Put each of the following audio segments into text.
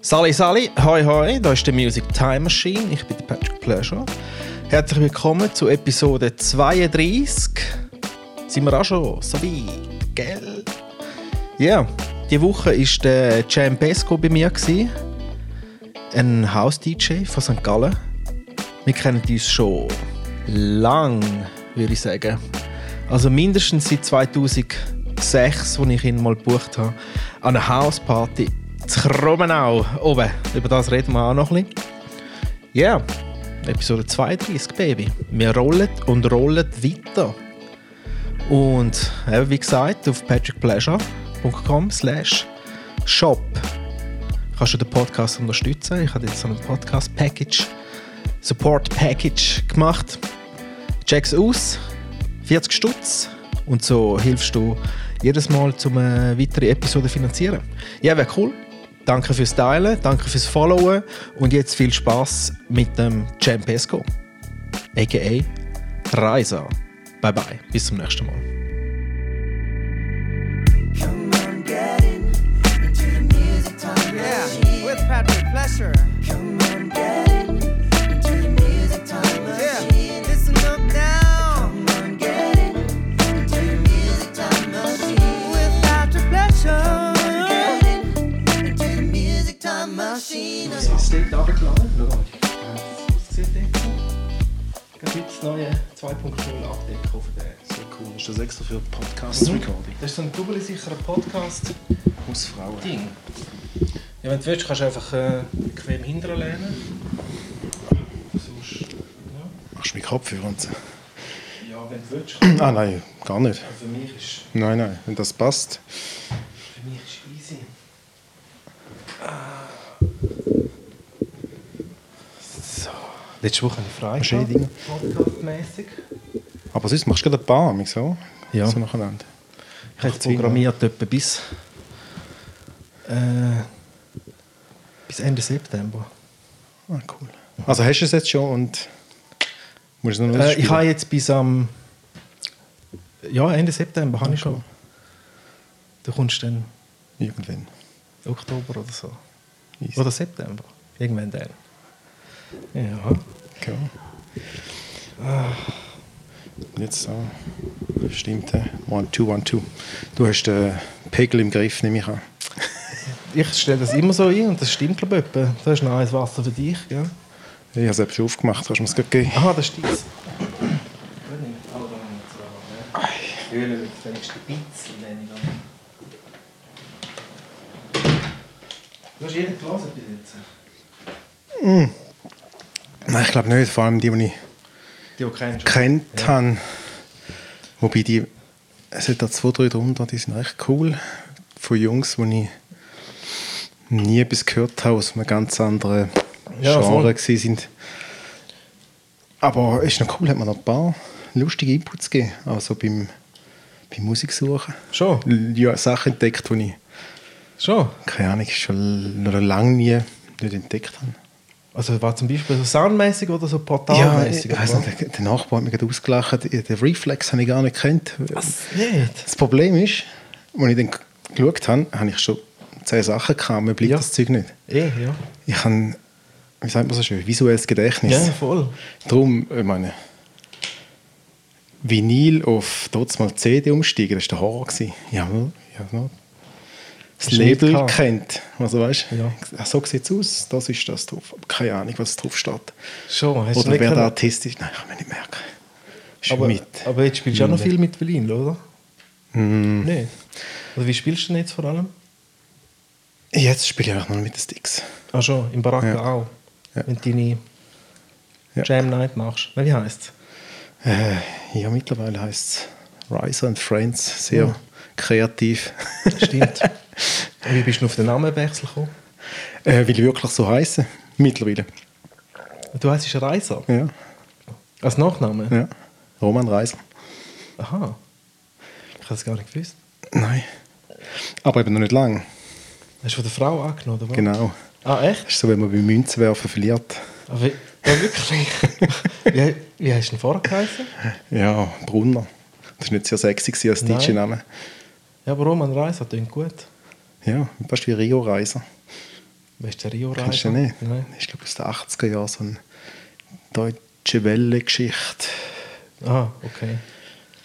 Sali Sali, hoi hoi, da ist die Music Time Machine, ich bin Patrick Pleasure. Herzlich willkommen zu Episode 32. Sind wir auch schon so wie, gell? Ja, yeah. diese Woche war der Jam Pesco bei mir, gewesen. ein House-DJ von St. Gallen. Wir kennen uns schon lang, würde ich sagen. Also mindestens seit 2006, als ich ihn mal gebucht habe, an einer House-Party zu Kromenau oben. Über das reden wir auch noch ein bisschen. Ja, yeah. Episode 32, Baby. Wir rollen und rollen weiter. Und eben wie gesagt, auf patrickpleasure.com slash shop kannst du den Podcast unterstützen. Ich habe jetzt so ein Podcast-Package, Support-Package gemacht. Check's aus, 40 Stutz und so hilfst du jedes Mal, um eine weitere Episode zu finanzieren. Ja, wäre cool. Danke fürs Teilen, danke fürs Followen und jetzt viel Spaß mit dem Pesco, aka Reisa. Bye bye, bis zum nächsten Mal. Yeah, with Patrick Pleasure. Steht runtergeladen. Schau mal. Das sieht Gerade heute das neue 2.0 Update von der. So cool. Ist das extra für Podcast-Recording? Das ist so ein doppelsicherer Podcast. Hausfrauen. Ding. Ja, wenn du willst, kannst du einfach äh, bequem hinterher lehnen. Sonst, ja. Machst du mit Kopfhörer und so? ja, wenn du willst. Ah nein, gar nicht. Für mich ist, Nein, nein, wenn das passt. für mich ist easy. So. Letzte Woche eine Frage. Schädigen. Podcastmäßig. Aber sonst machst du gerade ein paar, mich so? Ja. So nacheinander. Ich habe programmiert etwa bis, äh, bis Ende September. Ah, cool. Also hast du es jetzt schon und musst du es noch Äh, ich habe jetzt bis am ja, Ende September habe ich schon. Du kommst dann Irgendwann. Oktober oder so. Easy. Oder September. Irgendwann dann. Ja. Okay. Und Jetzt so. Stimmt, äh, one, two, one, two. Du hast den Pegel im Griff, nehme ich an. Ich stelle das immer so ein und das stimmt glaube ich etwa. Das ist noch ein Wasser für dich, gell? Ich habe es schon aufgemacht, kannst du mir es gerade geben? Aha, das stimmt. Öle mit wenigstens ein bisschen weniger. Du hast jeden gelesen bis jetzt? Nein, ich glaube nicht. Vor allem die, die ich Die, kennt habe. Wobei die, es sind da zwei, drei drunter, die sind echt cool. Von Jungs, die ich nie etwas gehört habe, aus einem ganz anderen Ja, Genre sind. Aber es ist noch cool, hat man noch ein paar lustige Inputs gegeben. Also beim, beim Musiksuchen. Schon? Ja, Sachen entdeckt, die ich, Schon? keine Ahnung, schon lange nie nicht entdeckt habe. Also war zum Beispiel so soundmäßig oder so Ja, portalmäßig? ich weiss oder? nicht, der, der Nachbar hat mich gerade ausgelacht. Den Reflex habe ich gar nicht gekannt. Was? Nicht? Das Problem ist, als ich dann geschaut habe, habe ich schon zehn Sachen gehabt, mir bleibt Ja. das Zeug nicht. Eh, ja. Ich habe, wie sagt man so schön, visuelles Gedächtnis. Ja, voll. Darum, ich meine, Vinyl auf trotzdem mal CD umsteigen, das war der Horror. Gewesen. Ja, ja. Das Label gehabt? kennt. Also weißt Ja. ach, so sieht es aus, das ist das drauf. Keine Ahnung, was drauf steht. Schon. Hast Oder wer der Artist ist, nein, kann man nicht merken. Ist aber, mit. aber jetzt spielst du auch noch Mm. viel mit Vinyl, oder? Mm. Nein. Oder wie spielst du denn jetzt vor allem? Jetzt spiele ich einfach nur mit den Sticks. Ah schon, im Baraka Ja. auch. Ja. Wenn du deine Ja. Jam Night machst. Wie heißt es? Äh, ja, mittlerweile heißt es Riser and Friends. Sehr Ja. Kreativ. Stimmt. Wie bist du auf den Namenwechsel gekommen? äh, will ich wirklich so heißen? Mittlerweile. Du heißt Reiser. Ja. Als Nachname? ja. Roman Reiser. Aha. Ich habe das gar nicht gewusst. Nein. Aber eben noch nicht lang. Hast du von der Frau angenommen, oder was? Genau. Ah, echt? Das ist so, wenn man bei Münzenwerfen verliert. Aber, ja, wirklich? wie, wie hast du denn vorher geheißen? Ja, Brunner. Das war nicht sehr sexy als. DJ-Name. Ja, aber Roman Reiser klingt gut. Ja, fast wie Rio Reiser. Weißt du, der Rio Kennst du Reiser? nicht? Nein. Das ist, glaube ich, aus den 80er Jahren so eine deutsche Welle-Geschichte. Ah, okay.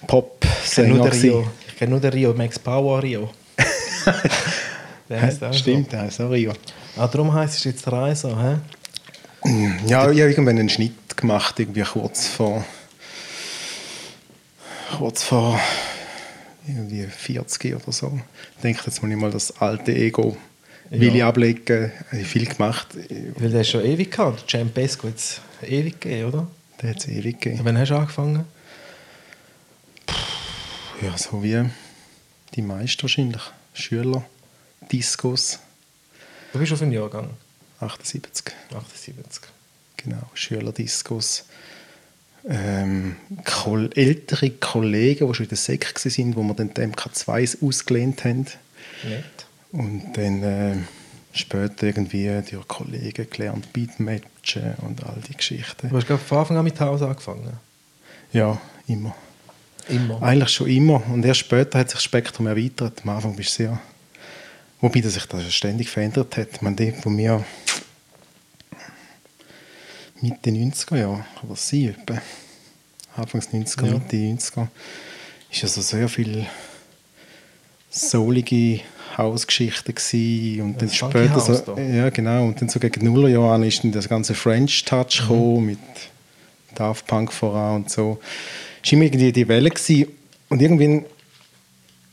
pop sänger Rio. Ich kenne nur den Rio, Max Power Rio. der heißt auch Stimmt, der heißt auch Rio. So. Ah, darum heisst es jetzt Reiser, hä? Ja, ich habe irgendwann einen Schnitt gemacht, irgendwie kurz vor. kurz vor. Irgendwie 40 oder so. Ich denke, jetzt muss ich mal das alte Ego will ich ablegen. Habe ich viel gemacht. Weil der ist schon ewig gehabt. Der Champ Pesco hat es ewig gegeben, oder? Der hat es ewig gegeben. Wann hast du angefangen? Ja, so wie die meisten wahrscheinlich. Schüler, Discos, Du bist auf einen Jahrgang. 78. 78. Genau, Schülerdiscos. Ähm, ältere Kollegen, die schon in der Sek waren, wo wir dann die MK2 ausgelehnt haben. Nett. Und dann äh, später irgendwie durch Kollegen gelernt, Beatmatchen und all die Geschichten. Du hast glaub, von Anfang an mit Haus angefangen. Ja, immer. Immer. Eigentlich schon immer. Und erst später hat sich das Spektrum erweitert. Am Anfang bist du sehr. Wobei das sich das ständig verändert hat. Meine, die von mir Mitte 90er Jahre, kann das sein, etwa. Anfangs 90er, Ja. Mitte 90er, ist also sehr viel soulige Hausgeschichten und dann Das später so, da. ja genau und dann so gegen Nullerjahre ist dann das ganze French Touch Mhm. gekommen mit Daft Punk voran und so. Es war immer irgendwie die Welle gewesen. und irgendwie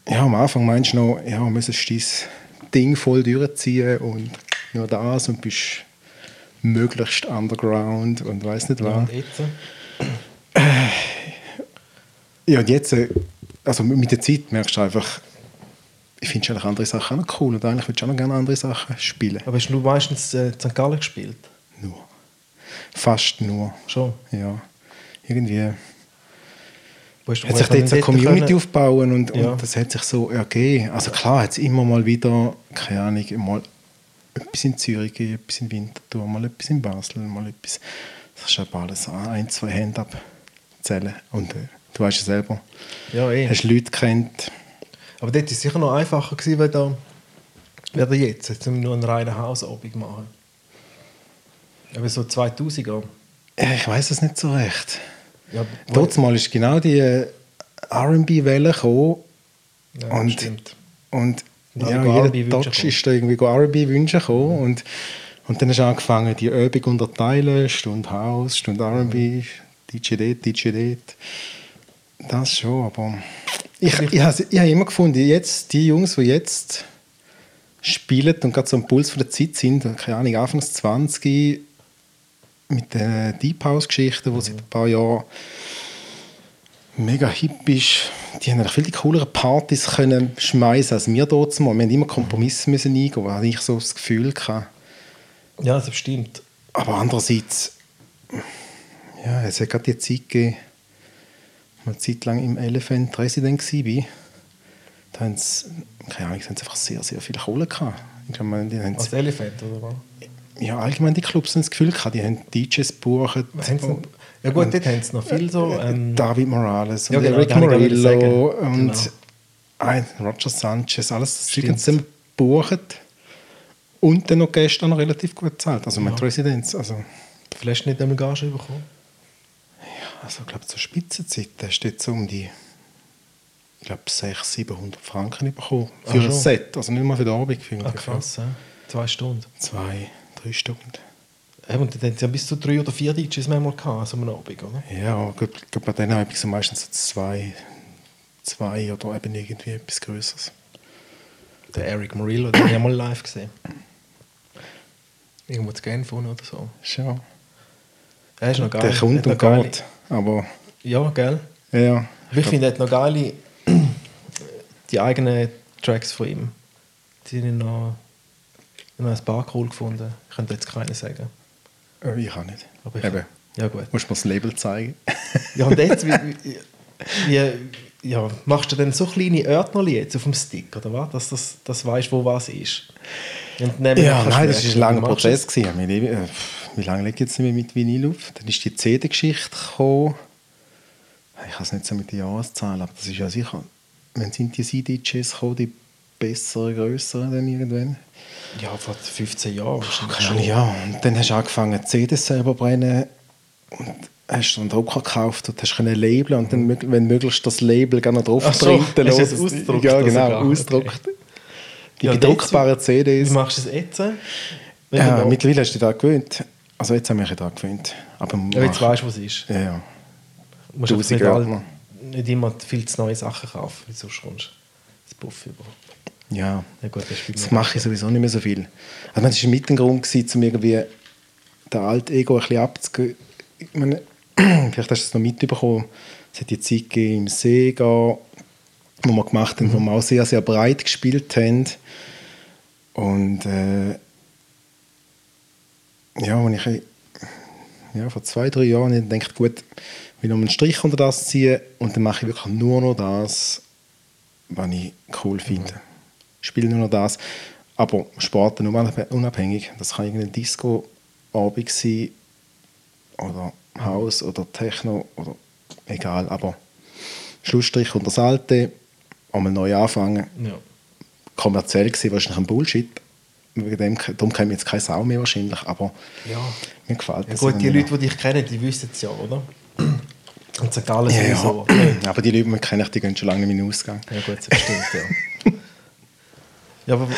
ja, am Anfang meinst du noch, ja, müsstest du dein Ding voll durchziehen und nur das und bist möglichst underground und weiß nicht Ja, was. und jetzt? Ja, und jetzt, äh, also mit der Zeit merkst du einfach, ich finde eigentlich andere Sachen auch noch cool und eigentlich würdest du auch noch gerne andere Sachen spielen. Aber hast du meistens äh, St. Gallen gespielt? Nur. Fast nur. Schon. Ja. Irgendwie Wo hast du- hat sich jetzt eine Community können- aufbauen und, Ja. und das hat sich so ergeben. Also klar, es immer mal wieder, keine Ahnung, mal etwas in Zürich, etwas in Winterthur, mal etwas in Basel, mal etwas. Das ist aber alles an ein, zwei Hände abzählen. Und äh, du weißt ja selber, Ja, eh. hast Leute kennt. Aber dort war es sicher noch einfacher, gewesen, wenn da da jetzt. Jetzt müssen wir nur einen reinen Hausabend machen. Aber so 2000er. Ja, ich weiß es nicht so recht. Ja, mal ist genau die äh, R&B-Welle gekommen ja, und, stimmt. Und ja, jeder Dodge ist da irgendwie go R&B wünschen gekommen und, und dann hast du angefangen, die Übung unterteilen, Stunde House, Stunde R&B, DJ dort, DJ dort. Das schon, aber ich, ich, habe, ich habe immer gefunden, jetzt, die Jungs, die jetzt spielen und gerade so am Puls von der Zeit sind, keine Ahnung, Anfangs 20 mit den Deep House-Geschichten, die seit ein paar Jahren mega hip ist, die haben viel die cooleren Partys können schmeißen als wir dort mal. Wir haben immer Kompromisse müssen eingehen, hatte ich so das Gefühl. Gehabt. Ja, das stimmt. Aber andererseits, ja, es hat gerade die Zeit gegeben, als eine Zeit lang im Elephant Resident war. Da haben sie, keine Ahnung, haben sie einfach sehr, sehr viel Kohle gehabt. Ich glaube, die haben, Als Elephant, oder was? ja, allgemein die Clubs haben das Gefühl gehabt, die haben DJs gebucht. Haben sie ja gut, dort haben sie noch viel so... Ähm, David Morales und Ja, genau, nicht Morillo sagen. und Genau. ein Roger Sanchez, alles das sind gebucht und dann noch auch noch relativ gut bezahlt. Also mit Ja. Residenz, also, vielleicht nicht einmal Gage bekommen. also ich glaube zur Spitzenzeit hast du jetzt so um die ich glaube 600, 700 Franken bekommen für Ah, ein? Set, also nicht mal für den Abend, für Ah, krass, ja. Zwei Stunden. zwei, drei Stunden. Ja, und dann haben sie ja bis zu drei oder vier DJs manchmal gehabt, so einem Abend, oder? Ja, ich glaube glaub, bei denen habe ich so meistens so zwei, zwei oder eben irgendwie etwas Größeres. Der Eric Murillo, den habe ich mal live gesehen. Irgendwo zu Genf oder so. Schon. Er ist noch geil. Der kommt und geht, aber Ja, gell? ja. Ich finde, er hat noch geile die eigenen Tracks von ihm. Die habe ich noch, noch ein paar cool gefunden. Ich könnte jetzt keine sagen. Äh, Ich auch nicht. Aber ich, Eben. Ja, gut. Musst du mir das Label zeigen? Ja, und jetzt, wie, wie, ja, machst du denn so kleine Örtnerli jetzt auf dem Stick, oder was? Dass das, das weißt, wo was ist. Und dann ja, du nein, das war ein langer du Prozess. Gewesen. Ewig- äh, Wie lange lege ich jetzt nicht mehr mit Vinyl auf? Dann ist die CD-Geschichte gekommen. Ich habe es nicht so mit den Jahreszahlen, aber das ist ja sicher. Wann sind die CDJs gekommen? Die besseren, grösseren dann irgendwann. Ja, vor 15 Jahren Keine ja. Und dann hast du angefangen, CDs selber zu brennen und hast einen Drucker gekauft und hast können labeln und dann, wenn möglichst das Label gerne drauf Ach so, du lassen. es ausgedruckt Ja, genau, sogar? ausgedruckt. Die Ja, und bedruckbaren Wie CDs. machst du das jetzt? Ja, du mittlerweile hast du dich daran gewöhnt. Also jetzt haben wir mich daran gewöhnt. Aber ja, jetzt weißt du, was es ist. ja, ja. Du musst nicht, all, nicht immer viel zu neue Sachen kaufen, weil sonst kommst du das Buff über. Ja. Ja gut, das Das mache ich sowieso nicht mehr so viel. Also das war mit ein Grund, gewesen, um irgendwie den alten Ego ein bisschen abzugeben. Ich meine, vielleicht hast du es noch mitbekommen. Es hat die Zeit gegeben im Sega, wo wir gemacht haben, wo wir auch sehr, sehr breit gespielt haben. Und äh, ja, wenn ich ja, vor zwei, drei Jahren ich gedacht, gut, ich will noch einen Strich unter das ziehen und dann mache ich wirklich nur noch das, was ich cool finde. Ich spiele nur noch das. Aber Sport unabhä- unabhängig. Das kann irgendein Disco-Abend sein oder Haus oder Techno oder egal. Aber Schlussstrich unter das Alte, einmal neu anfangen. Ja. Kommerziell gesehen wahrscheinlich ein Bullshit. Wegen dem, darum kennt mich jetzt keine Sau mehr wahrscheinlich, aber ja. mir gefällt Ja das. gut, die Leute, die dich kennen, die wissen es ja, oder? Und St. Gallen Ja, ja. aber die Leute, die kennen, die gehen schon lange nicht mehr in den Ausgang. Ja gut, das stimmt, ja. ja, aber?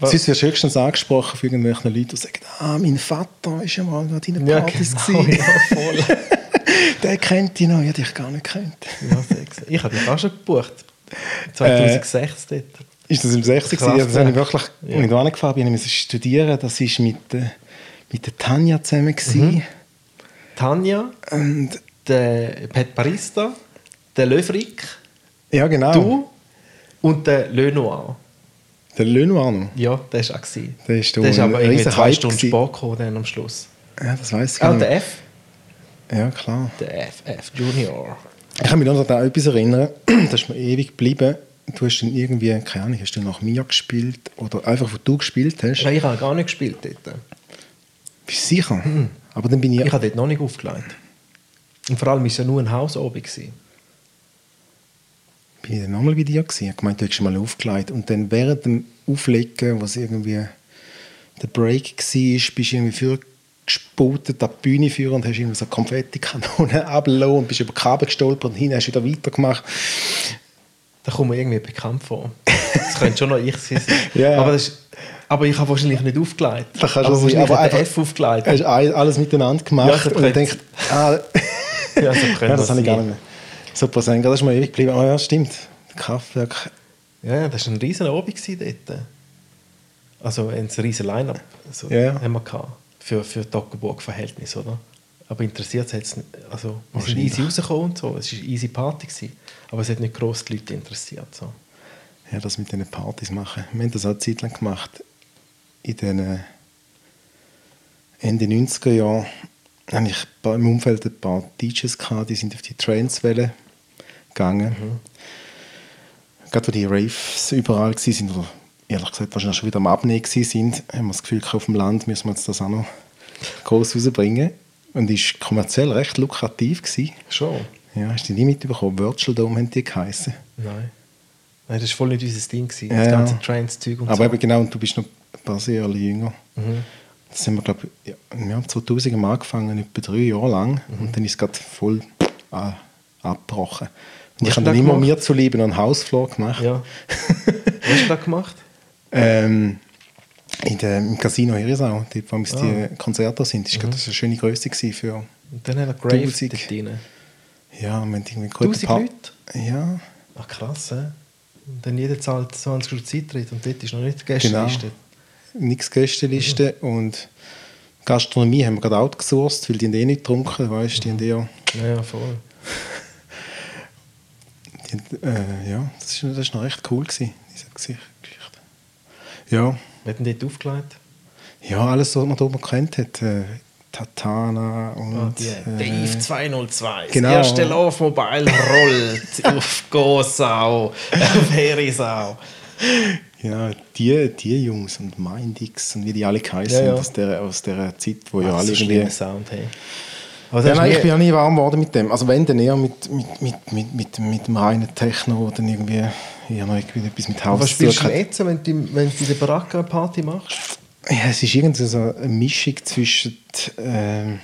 Sonst wirst du höchstens angesprochen von irgendwelchen Leuten, die sagen, ah, mein Vater war ja mal an deinen ja, Partys. genau, gewesen. ja, voll. Der kennt dich noch, ich hätte dich gar nicht kennt. ja. Ich habe dich auch schon gebucht. 2006 dort. Ist das im 60? Krass, gewesen? Das habe ich ja. wirklich, Ja. da angefangen ich musste studieren. Das war mit, der- mit der Tanja zusammen. Mhm. Tanja, Und, der Pet Barista, der Löfrik, ja, genau. du und der Le Noir. Der noch. Ja, der war auch. gewesen. Der ist der ist aber irgendwie zwei Hype Stunden spät gekommen dann am Schluss. Ja, das weiß ich Ah, gar der nicht. F. Ja, klar. Der F, F Junior. Ich kann mich noch an etwas erinnern, das ist mir ewig geblieben. Du hast dann irgendwie, keine Ahnung, hast du nach mir gespielt oder einfach, wo du gespielt hast. Ja, ich habe gar nicht gespielt dort. Bist du sicher? Aber dann bin ich, Ich habe dort noch nicht aufgelegt. Und vor allem war es ja nur ein Hausabend. gewesen. Bin ich dann nochmal bei dir gewesen. Ich habe gemeint, du hättest mal aufgelegt. Und dann während dem Auflegen, was irgendwie der Break war, bist du irgendwie für gesputet an die Bühne führen und hast irgendwie so Konfettikanone abgelassen und bist über Kabel gestolpert und hinten hast du wieder weitergemacht. Da kommt mir irgendwie bekannt vor. Das könnte schon noch ich sein. Ja. aber, das ist, aber ich habe wahrscheinlich nicht aufgelegt. Da kannst du aber sein, wahrscheinlich aber einfach- F aufgelegt. Hast all- alles miteinander Ja, gemacht so und denke, ah, Ja, so ja, das habe ich gar nicht mehr. So präsent, das ist mir ewig geblieben. Oh ja, stimmt. Kraftwerk. Ja, ja, das war ein riesen Abend dort. Also ein riesen Line-Up also, Ja, haben wir gehabt. Für, für Toggenburg-Verhältnis, oder? Aber interessiert es nicht. Also, wir sind easy rausgekommen und so. Es war eine easy Party. Gewesen. Aber es hat nicht gross die Leute interessiert. So. Ja, das mit den Partys machen. Wir haben das auch eine Zeit lang gemacht. In den Ende 90er Jahren hatte ich im Umfeld ein paar DJs, gehabt, die sind auf die Trance-Welle gegangen. Gerade wo die Raves überall waren, oder ehrlich gesagt wahrscheinlich schon wieder am Abnehmen sind, haben wir das Gefühl, auf dem Land müssen wir jetzt das auch noch groß rausbringen. Und war kommerziell recht lukrativ. Gewesen. Schon? Ja, hast du die nie mitbekommen? Virtual Dome haben die geheißen. Nein. Nein, das war voll nicht unser Ding. Gewesen. Ja, das ja. ganze Trance-Zeug und Aber so. eben genau, und du bist noch ein paar sehr jünger. Mhm. Das haben wir, glaube ich, wir haben 2000 mal angefangen, etwa drei Jahre lang. Mhm. Und dann ist es gerade voll äh, abgebrochen. Und Was ich habe dann da immer mir zuliebe noch einen Hausflur gemacht. Ja. Was hast du da gemacht? Ähm, in der, Im Casino Herisau, dort, wo Ah. die Konzerte sind, ist gerade das eine schöne Größe für, Und dann hat er Grave dort drin. ja, wir haben irgendwie gute Tausend Pa- Leute? Ja, Ach krass, hä? Und dann jeder zahlt 20 Euro Zeitritt und dort ist noch nicht die Genau. Nichts Gästeliste und Gastronomie haben wir gerade outgesourced, weil die haben eh nicht getrunken, weißt du, die haben eher Ja, voll. Die, äh, ja, das ist, das ist noch recht cool gewesen, diese Geschichte. Ja, Wer hat denn dort aufgelegt? ja, alles, was man da oben kennt hat. Äh, Tatana und... Ah, die äh, Dave 202. genau. Das erste Love Mobile rollt auf Gosau, auf Herisau. Ja, die, die Jungs und Mindix und wie die alle geheißen Ja, ja. aus, der, aus der Zeit, wo ja Ah, alle so irgendwie... Sound, hey. Also ja, nein, ich bin ja nie warm geworden mit dem. Also wenn, dann eher mit, mit, mit, mit, mit, mit dem reinen Techno, wo dann irgendwie eher noch irgendwie etwas mit Haus Was spielst du jetzt, wenn du, wenn du in der Baracke eine Party machst? Ja, es ist irgendwie so eine Mischung zwischen ähm,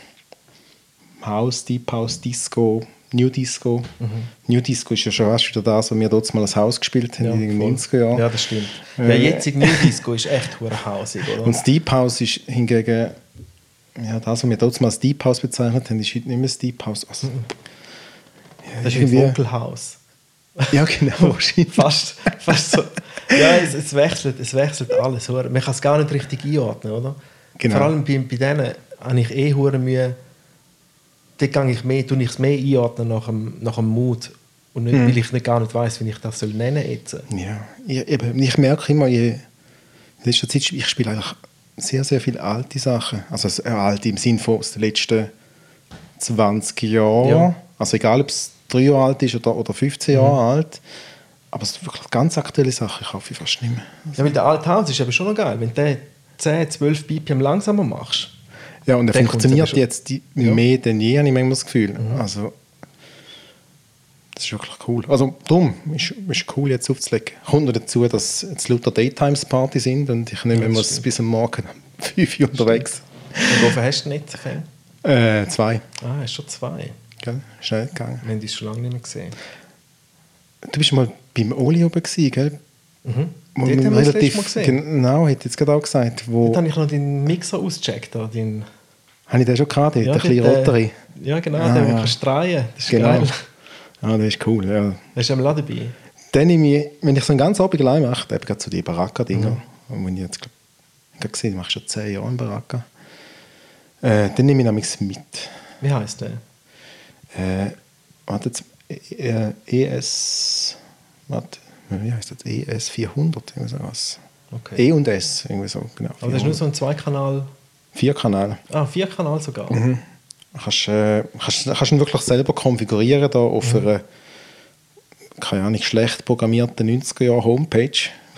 House, Deep House, Disco, New Disco. Mhm. New Disco ist ja schon fast wieder das, was wir dort mal als Haus gespielt haben in den voll. 90er Jahren. Ja, das stimmt. Äh, Ja, jetzt New Disco ist echt hure hausig, oder? Und das Deep House ist hingegen, ja, das, was wir dort mal als Deep House bezeichnet haben, ist heute nicht mehr das Deep House. Also, das ist irgendwie- wie Vocal House. ja, genau, wahrscheinlich. Fast, fast so. Ja, es, es, wechselt, es wechselt alles. Man kann es gar nicht richtig einordnen, oder? Genau. Vor allem bei, bei denen habe ich eh hure Mühe. Dort gehe ich mehr, tue ich es mehr einordnen nach dem, nach dem Mut. Und nicht, Mhm. weil ich nicht, gar nicht weiß, wie ich das soll nennen soll. Ja, ich, eben, ich merke immer, je, in letzter Zeit, ich spiele eigentlich sehr, sehr viele alte Sachen. Also äh, alte im Sinne von aus den letzten 20 Jahren. Ja. Also egal, ob es drei Jahre alt ist oder, oder 15 Jahre alt. Aber es sind wirklich ganz aktuelle Sachen kaufe ich fast nicht mehr. Ja, weil der alte House ist aber schon noch geil. Wenn du den 10, 12 BPM langsamer machst. Ja, und er funktioniert jetzt die, Ja. Mhm. mehr denn je, habe ich manchmal das Gefühl. Also, das ist wirklich cool. Also, darum ist es cool, jetzt aufzulegen. Kommt noch dazu, dass jetzt lauter Daytimes-Party sind und ich nehme Ja, stimmt. bis am Morgen um 5 Uhr unterwegs. Und wofür hast du nicht? Äh, zwei. Ah, hast schon zwei. Gell? Schnell gegangen. Wir haben uns schon lange nicht mehr gesehen. Du bist mal beim Oli oben gewesen, gell? Mhm. Dort haben wir das letzte Mal gesehen. Genau, hätte ich jetzt gerade auch gesagt. Wo, Dort habe ich noch deinen Mixer ausgecheckt. Da, deinen, habe ich den schon gehabt? Ja, der kleine dort, äh, Rotary. Ja, genau, Ah, der, ja. der kann strahlen. Das ist Genau. geil. Ah, der ist cool, ja. Da ist am Laden dabei. Dann nehme ich, wenn ich so einen ganzen Abend allein mache, eben gerade so die Baraka-Dinger, Mhm. und wenn ich jetzt glaub, ich habe gesehen, ich mache schon zehn Jahre in Baraka, äh, dann nehme ich nämlich mit. Wie heisst der? Äh, warte jetzt, äh, ES, warte, wie heißt das? ES 400, irgendwie sowas. Okay. E und S, irgendwie so, genau. Aber das ist nur so ein Zweikanal. Vier Kanäle. Ah, vier Kanal sogar. Mhm. Kannst, äh, kannst, kannst ihn wirklich selber konfigurieren da auf Mhm. einer keine Ahnung, schlecht programmierten 90er Jahre Homepage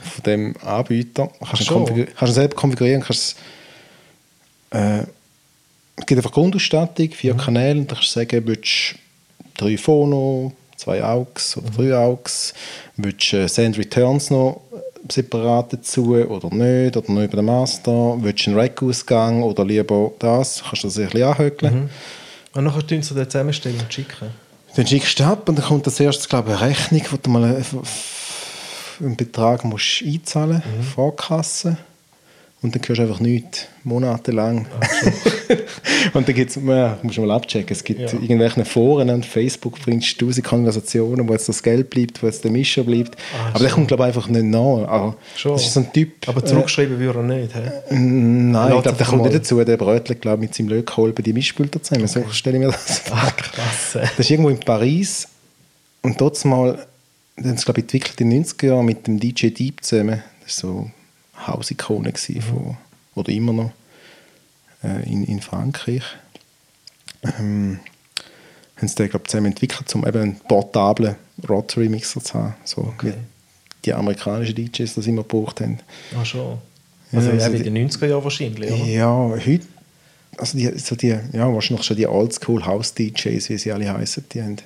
von dem Anbieter. Kannst, konfigur- kannst ihn selber konfigurieren, kannst äh, es gibt einfach Grundausstattung, vier Mhm. Kanäle, und dann kannst du sagen, willst du drei Phono, zwei AUX Mhm. oder drei AUX, willst du äh, Send Returns noch separat dazu oder nicht, oder nur über den Master, willst du einen Rack-Ausgang oder lieber das, kannst du das ein bisschen anhökeln. Mhm. Und nachher tun sie den zusammenstellen und schicken. Dann schickst du ab und dann kommt als erstes, glaube ich, eine Rechnung, wo du mal einen, Betrag musst einzahlen Mhm. musst, Vorkasse. Und dann hörst du einfach nichts, monatelang. und dann gibt es, ja, musst du mal abchecken, es gibt Ja. irgendwelche Foren und Facebook bringst du tausend Konversationen, wo jetzt das Geld bleibt, wo jetzt der Mischer bleibt. Ah, Aber der kommt, glaube ich, einfach nicht nach. Aber Schon. Das ist so ein Typ. Aber zurückschreiben würde er nicht. Hä? Äh, nein, Er ich glaube, der kommt nicht dazu. Der brötelt, glaube mit seinem Lötkolben die Mischpulter zusammen. So stelle ich mir das vor. Ah, krass. hä? Das ist irgendwo in Paris. Und dort mal, dann ist glaube ich entwickelt in den 90er Jahren mit dem DJ Deep zusammen. Das war so Hausikone gewesen von, oder immer noch äh, in, in Frankreich. Ähm, haben sie den, glaube ich, zusammen entwickelt, um eben einen portablen Rotary-Mixer zu haben. So Okay. die amerikanischen DJs das immer gebraucht haben. Ah, schon. Also, also ja, die- in den 90er Jahren wahrscheinlich, oder? Ja, heute, also die, so die, ja, wahrscheinlich schon die Oldschool House DJs, wie sie alle heißen, die haben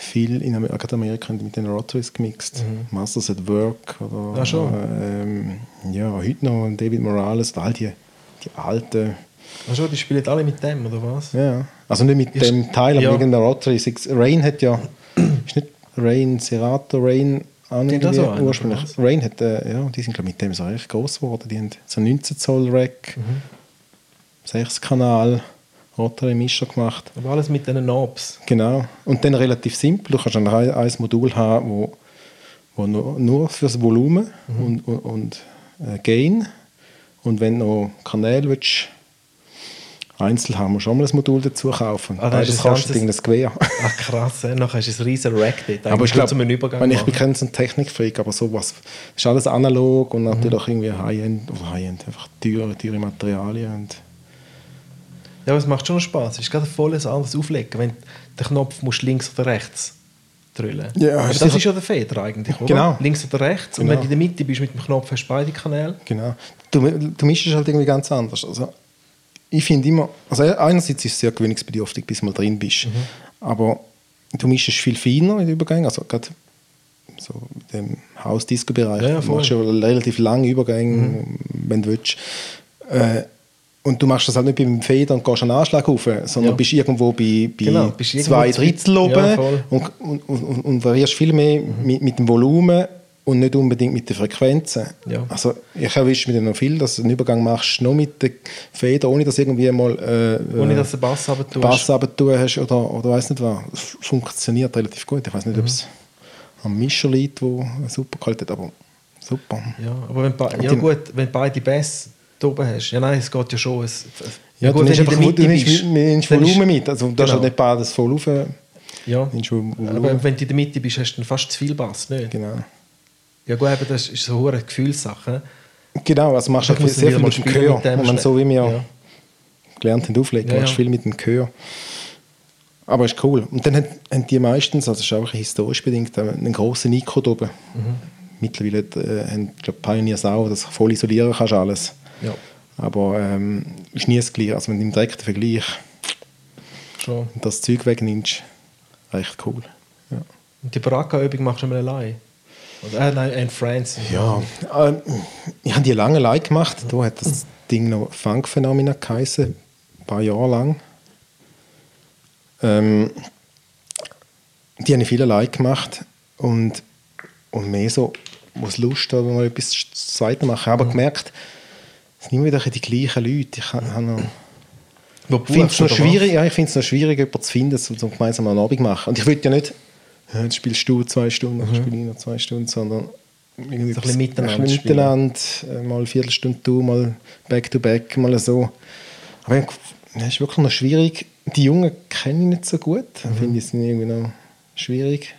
viel in Amerika mit den Rotaries gemixt. Masters at Work oder Ah, ähm, ja, heute noch David Morales, all die, die alten, Ah, schon, die spielen alle mit dem, oder was? ja, also nicht mit Ist- dem Teil, aber ja. irgendeiner Rotary. Six- Rain hat ja, ist nicht Rain, Serato, Rain auch so ursprünglich. was? Rain hat, äh, ja, die sind glaube mit dem so recht groß geworden. Die haben so 19 Zoll Rack, Mhm. 6 Kanal, Rotary Mischer gemacht. Aber alles mit diesen Knobs. Genau. Und dann relativ simpel. Du kannst dann ein, ein Modul haben, wo, wo nur, nur fürs Volumen Mhm. und, und, und äh, Gain. Und wenn du noch Kanäle willst, einzeln haben, musst du auch mal ein Modul dazu kaufen. Ah, dann ist das kostet Ganze- irgendein Gewehr. Ach krass, hä? nachher ist es ein riesen Rack dort. aber ich glaube, ich, ich bin machen. kein so Technikfreak, aber sowas ist alles analog und natürlich Mhm. irgendwie High-End, oder High-End, einfach teure, teure Materialien. Und Ja, aber es macht schon Spaß. Es ist gerade voll ein anderes Auflegen, wenn den Knopf musst links oder rechts drüllen Ja, aber ist das ist ja der Feder eigentlich, oder? Genau. Links oder rechts. Und Genau. wenn du in der Mitte bist mit dem Knopf, hast du beide Kanäle. Genau. Du, du mischst halt irgendwie ganz anders. Also, ich finde immer, also einerseits ist es sehr gewöhnungsbedürftig, bis du mal drin bist. Mhm. Aber du mischst viel feiner in den Übergängen. Also gerade so im Haus-Disco-Bereich. Ja, ja, du. Mhm. machst schon relativ lange Übergänge, wenn du willst. Äh, und du machst das halt nicht beim Feder und gehst einen Anschlag rauf, sondern Ja. bist irgendwo bei, bei Genau, irgendwo zwei Drittel oben Ja. Mhm. und, und, und, und variierst viel mehr mit, mit dem Volumen und nicht unbedingt mit den Frequenzen. Ja. Also ich erwische mir noch viel, dass du einen Übergang machst, nur mit der Feder, ohne dass irgendwie mal äh, Ohne äh, dass du den Bass runter. Bass runter hast oder, oder weiß nicht was. Es funktioniert relativ gut. Ich weiß nicht, ob es am Mischer liegt, eine super Qualität aber super. Ja, aber wenn, ja gut, wenn beide Bass da oben hast. Ja, nein, es geht ja schon. Es, Ja, gut, du nimmst einfach in der du Mitte nimmst, nimmst Volumen mit. Also, du hast Genau. nicht beides voll auf. Ja, du Volumen. aber wenn du in der Mitte bist, hast du dann fast zu viel Bass, nicht? Genau. Ja gut, eben, das ist so eine Gefühlssache. Genau, also machst du sehr viel mit dem Chör. mit man so wie wir Ja. gelernt haben auflegen, Ja, machst du ja. viel mit dem Chör. Aber ist cool. Und dann haben- die meistens, also das ist auch historisch bedingt, einen grossen da oben. Mhm. Mittlerweile äh, haben glaub, Pioneers auch, dass du voll isolieren kannst alles. Ja, Aber ähm, ist nie das Gleiche. Also wenn du im direkten Vergleich schon. das Zeug wegnimmst, recht cool. Ja. Und die Baraka-Übung machst du mal allein? Oder, äh, nein, in France. Ja, äh, ich habe die lange allein gemacht. Da hat das Ding noch Funk Phenomena geheißen, ein paar Jahre lang. Ähm, die habe ich viel allein gemacht und, und mehr so, was Lust hat, mal etwas Zweites machen. Aber gemerkt, es sind immer wieder die gleichen Leute. Ich habe noch ich finde es noch schwierig, ja, ich finde es noch schwierig, jemanden zu finden, um so gemeinsam einen Abend machen. Und ich will ja nicht, ja, jetzt spielst du zwei Stunden, dann spiele ich noch zwei Stunden, sondern irgendwie So ein bisschen miteinander ein bisschen miteinander, äh, mal eine Viertelstunde du, mal back to back, mal so. Aber es ist wirklich noch schwierig. Die Jungen kenne ich nicht so gut, Mhm. finde ich es irgendwie noch schwierig.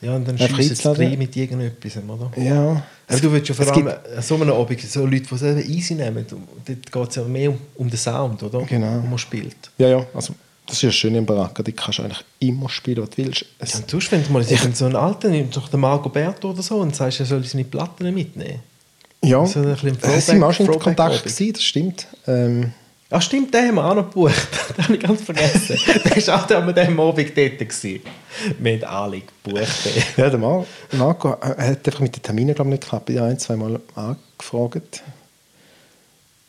Ja, und dann schießt es rein mit irgendetwas, oder? Ja. Aber du willst ja vor allem an so einem Abend so Leute, die es easy nehmen. Dort geht es ja mehr um, um den Sound, oder? Genau. Wo man spielt. Ja, ja, also das ist ja schön im Baraka, die kannst du eigentlich immer spielen, was du willst. Es, Ja, und sonst, wenn du mal ich, so einen alten nimmst, doch den Marco Berto oder so, und sagst, er soll seine Platten mitnehmen. ja, so ein bisschen äh, sind wir auch schon in Throwback- Kontakt gewesen, das stimmt. Ähm, Ach stimmt, den haben wir auch noch gebucht. den habe ich ganz vergessen. der war auch der an diesem Abend dort. Gewesen. Wir haben alle gebucht. Ja, der Mar Marco äh, hat einfach mit den Terminen glaub ich, nicht geklappt. Ich habe ein, zwei Mal angefragt.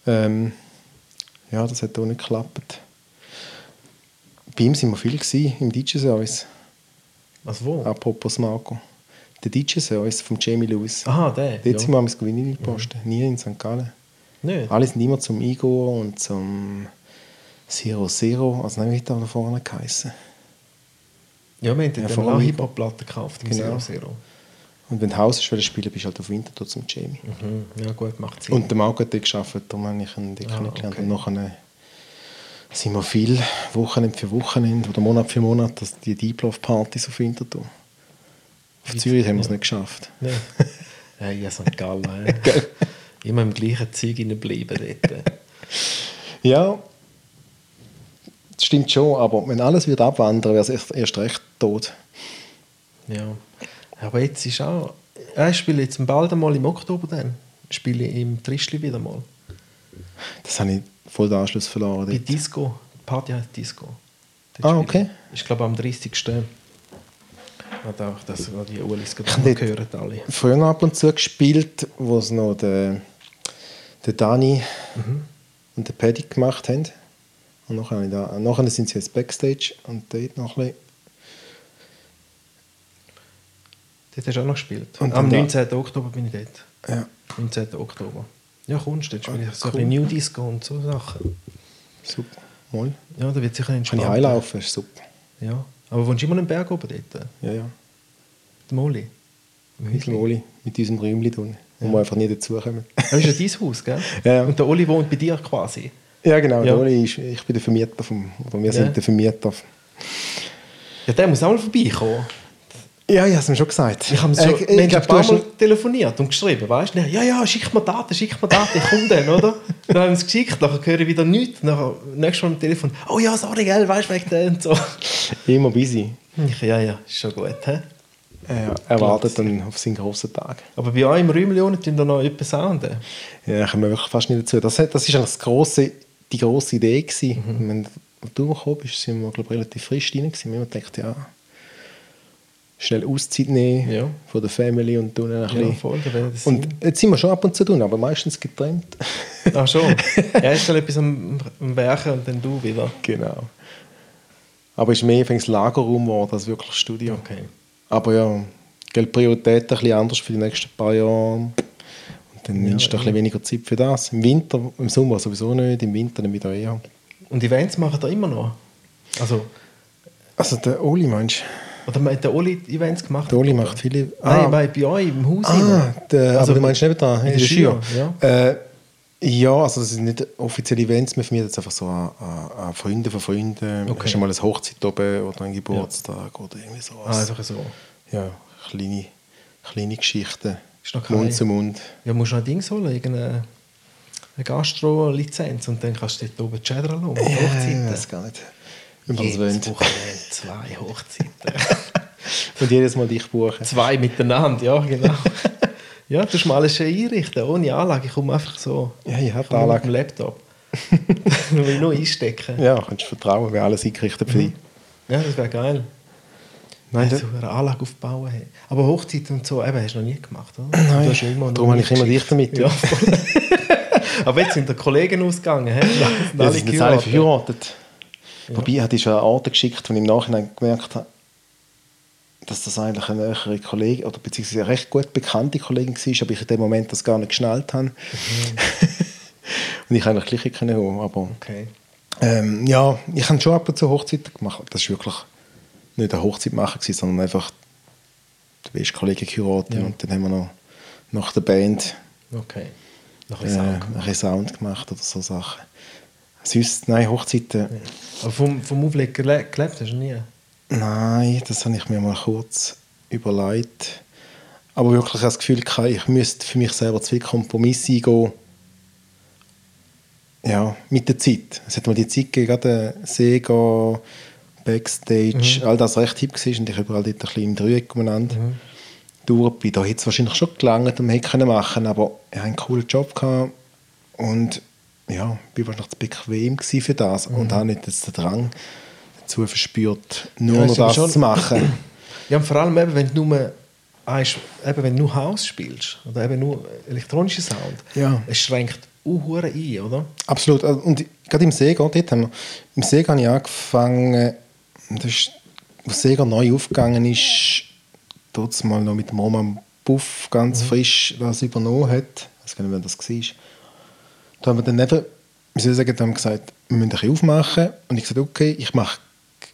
Ähm, ja, das hat auch nicht geklappt. Bei ihm sind wir viel gewesen, im DJ-Service. Was, wo? Apropos Marco. Der DJ-Service von Jamie Lewis. Aha, der. Dort ja. sind wir am Vinyl posten. Nie in St. Gallen. Nicht? Alle sind immer zum Igor und zum Zero Zero. Also nein, wie hat er da vorne geheißen? Ja, wir haben Ja, dann auch Hip-Hop-Platten gekauft. im Genau. Zero Zero. Und wenn du Haus willst spielen, bist du halt auf Winterthur zum Jamie. Mhm. Ja, gut, macht Sinn. Und der Marco hat dort gearbeitet, darum habe ich ihn dort Ah, kennengelernt. okay. Und nachher sind wir viel, Wochenende für Wochenende oder Monat für Monat, dass die Deep Love Partys auf Winterthur. Auf Zürich haben wir es nicht geschafft. Nicht? ja, ja, St. Gallen. Immer im gleichen Zeug bleiben dort. Ja, das stimmt schon, aber wenn alles wird abwandern, wäre es erst, recht tot. Ja. Aber jetzt ist auch... Ja, ich spiele jetzt bald einmal im Oktober dann. Spiele ich im Trischli wieder mal. Das habe ich voll den Anschluss verloren. Bei dort. Disco. Die Party heißt Disco. Dort Ah, spiele okay. Ich, ich glaube am 30. Hat auch das, die Ulis hören alle. früher ab und zu gespielt, wo es noch der, der Dani Mhm. und der Paddy gemacht haben. Und nachher, da, nachher sind sie jetzt Backstage und dort noch ein bisschen. Dort hast du auch noch gespielt. Und Am dann da- 19. Oktober bin ich dort. Ja, 19. Oktober. Ja, kommst du, dort spiele ich so cool. ein New Disco und so Sachen. super. Mal. Ja, da wird sicher Kann entspannt. ich einlaufen, ist super. Ja. Aber wohnst du immer einen Berg oben dort? Ja, ja. Die Moli? Mit dem Oli, mit unserem Räumchen tun, wo wir einfach nie dazukommen. Das ist ja dein Haus, gell? Ja, ja. Und der Oli wohnt bei dir quasi. Ja, genau. Ja. Der Oli ist, ich bin der Vermieter vom, oder wir Ja. sind der Vermieter. Ja, der muss auch mal vorbeikommen. Ja, ich habe es mir schon gesagt. Ich habe Äh, wir haben schon glaub, ein paar Mal telefoniert und geschrieben, weißt du? Ja, ja, schick mir Daten, schick mir Daten, ich komme dann, oder? Dann haben sie es geschickt, nachher höre ich wieder nichts. Nachher, nächstes Mal am Telefon, oh ja, sorry, gell, weißt du, wegen dem und so. Immer busy. Ich, ja, ja, ist schon gut, hä? Er, er wartet dann auf seinen grossen Tag. Aber bei euch im Räumchen tun da noch etwas sounden. Ja, da kommen wir wirklich fast nicht dazu. Das, hat- das ist eigentlich das grosse die grosse Idee gewesen. Mhm. Wenn du gekommen bist, sind wir glaube relativ frisch drin gewesen. Wir haben gedacht, ja, schnell Auszeit nehmen Ja. von der Family und tun ein Ja, bisschen. voll, und jetzt sind wir schon ab und zu tun, aber meistens getrennt. Ach schon. Er ist etwas am, am Werken und dann du wieder. genau. Aber es ist mehr das Lagerraum geworden als wirklich Studio. Okay. Aber ja, die Prioritäten ein bisschen anders für die nächsten paar Jahre. Und dann nimmst du ein bisschen weniger Zeit für das. Im Winter, im Sommer sowieso nicht, im Winter dann wieder eher. Und Events machen ihr immer noch? Also, Also der Oli, meinst oder hat der Oli Events gemacht? du? Der Oli macht viele... Nein, bei, bei euch im Haus. ah, der, Also, aber du meinst nicht da, in in der Schür? Schür, Äh, ja, also das sind nicht offizielle Events, wir vermieten jetzt einfach so an, an, Freunde von Freunden. Okay. Hast du mal eine Hochzeit oben oder einen Geburtstag oder irgendwie sowas. Ah, einfach so. Ja, kleine, kleine Geschichten. Mund zu Mund. Ja, musst du noch ein Ding holen, irgendeine eine Gastro-Lizenz und dann kannst du dort oben Chedra lassen. Ja, ich Hochzeiten. weiß gar nicht. Wenn man das Jedes wollt. Wochenende zwei Hochzeiten. Und jedes Mal dich buchen. zwei miteinander, ja, genau. ja, du mal alles schön einrichten, ohne Anlage. Ich komme einfach so. Ja, ich habe Ich die komme mit Anlage. dem Laptop. Nur will nur einstecken. Ja, kannst du vertrauen, wir alles eingerichtet für dich. Ja, das wäre geil. Nein, so eine Anlage aufbauen. Hey. Aber Hochzeit und so, eben, hast du noch nie gemacht, oder? Nein, Du hast ja immer darum habe ich immer dich damit. Ja. Aber jetzt sind die Kollegen ausgegangen. He? Sind Ja, alle sie sind jetzt alle verheiratet. Wobei, hatte ich schon Orte geschickt, wo ich im Nachhinein gemerkt habe, dass das eigentlich eine nähere Kollegin oder beziehungsweise eine recht gut bekannte Kollegin war, aber ich in dem Moment das gar nicht geschnallt habe. und ich eigentlich gleich können haben, aber Okay. ähm, ja, ich habe schon ab und zu Hochzeiten gemacht. Das war wirklich nicht eine Hochzeit machen, sondern einfach die beste Kollegin geheiratet Ja. und dann haben wir noch nach der Band Okay. Noch ein äh, bisschen ein Sound. gemacht oder so Sachen. Sonst, nein, Hochzeiten, Aber vom, vom Auflegen gele- gelebt hast du nie? Nein, das habe ich mir mal kurz überlegt. Aber wirklich ich das Gefühl, gehabt, ich müsste für mich selber zu viel Kompromisse eingehen. Ja, mit der Zeit. Es hat mal die Zeit gegeben, gerade Sega, Backstage, all das recht hip war und ich überall dort ein bisschen im Dreieck umeinander durch bin. Da hätte es wahrscheinlich schon gelangt, um hätte können machen aber ich hatte einen coolen Job gehabt und ja, bin wahrscheinlich zu bequem für das und habe nicht den Drang dazu verspürt, nur Ja, noch das schon- zu machen. Ja, und vor allem eben, wenn du nur, eins- eben, wenn du nur Haus spielst oder eben nur elektronischen Sound, Ja. es schränkt auch ein, oder? Absolut. Also, Und gerade im Sega, dort haben wir, im Sega habe ich angefangen, das ist, als Sega neu aufgegangen ist, dort mal noch mit dem Roman Buff ganz frisch das übernommen hat. Ich weiß gar nicht, wer das war. Da haben wir dann eben, wie soll ich sagen, haben gesagt, wir müssen ein bisschen aufmachen. Und ich gesagt, okay, ich mache,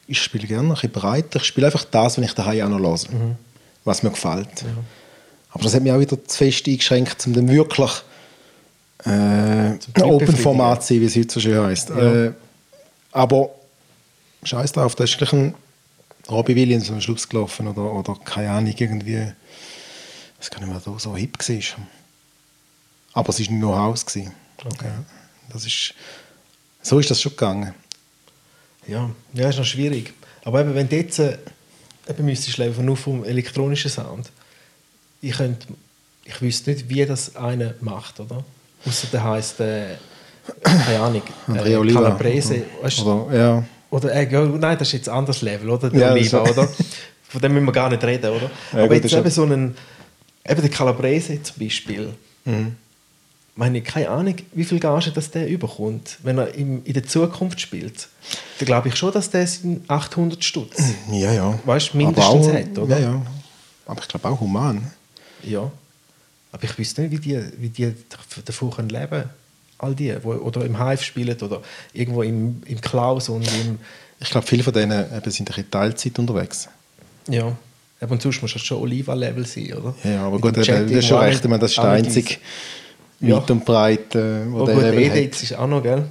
ich spiele gerne ein bisschen breiter. Ich spiele einfach das, was ich daheim auch noch höre. Was mir gefällt. Aber das hat mich auch wieder zu fest eingeschränkt, um dann wirklich äh, ein Open-Format zu sein, wie es heute so schön heisst. Äh, aber scheiß drauf, da ist gleich ein Robbie Williams am Schluss gelaufen oder, oder keine Ahnung, irgendwie, was kann ich mehr da so hip war. Aber es war nur Haus. Okay. Ja, das ist, so ist das schon gegangen. Ja, ja, ist noch schwierig. Aber eben, wenn du jetzt äh, eben müsstest leben, nur vom elektronischen Sound, ich, könnte, ich wüsste nicht, wie das einer macht, oder? Außer der heisst, äh, keine Ahnung, äh. Calabrese. Weißt? Oder, ja. Oder, äh, nein, das ist jetzt ein anderes Level, oder? Der Ja, Oliva, oder? Von dem müssen wir gar nicht reden, oder? Ja, Aber gut, jetzt eben so einen, eben der Calabrese zum Beispiel, Mhm. Meine, keine Ahnung, wie viel Gage das der überkommt, wenn er im, in der Zukunft spielt. Da glaube ich schon, dass der sind 800 Stutz. Ja, ja. Weißt du, mindestens auch, hat, oder? Ja, ja. Aber ich glaube auch human. Ja. Aber ich wüsste nicht, wie die, wie die davon können leben können. All die, wo, oder im Hive spielen oder irgendwo im, im Klaus und im. Ich glaube, viele von denen eben sind ein bisschen Teilzeit unterwegs. Ja. Eben, und sonst muss das schon Oliva-Level sein, oder? Ja, aber Mit gut, das, ist schon recht. Ich meine, das ist der einzige Ja. weit und breit, äh, wo Oh, der gut. Edits ist auch noch, gell?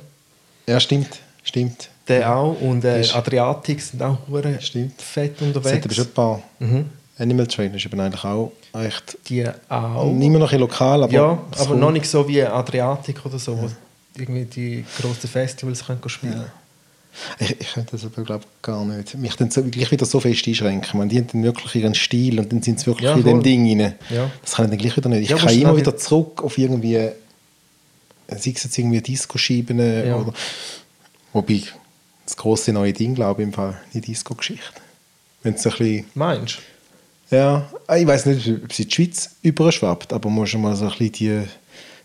Ja, stimmt. Stimmt. Der auch. Und äh, Adriatic sind auch hure Stimmt. fett unterwegs. aber schon ein paar. Mhm. Animal Trainer ist eben eigentlich auch echt Die auch. nicht mehr noch ein lokal, aber, ja, aber kommt. noch nicht so wie Adriatic oder so, wo irgendwie die grossen Festivals können spielen Ich, ich könnte das aber glaube gar nicht. Mich dann so, gleich wieder so fest einschränken. Meine, die haben dann wirklich ihren Stil und dann sind sie wirklich Ja, in dem voll. Ding rein. Ja. Das kann ich dann gleich wieder nicht. Ich Ja, kann musst du immer wieder zurück auf irgendwie sei es jetzt irgendwie Disco-Scheiben Ja. oder wobei das große neue Ding, glaube ich, im Fall die Disco-Geschichte. Wenn es ein bisschen Meinst ja, ich weiß nicht, ob sie in die Schweiz überschwappt, aber man muss schon mal so ein bisschen die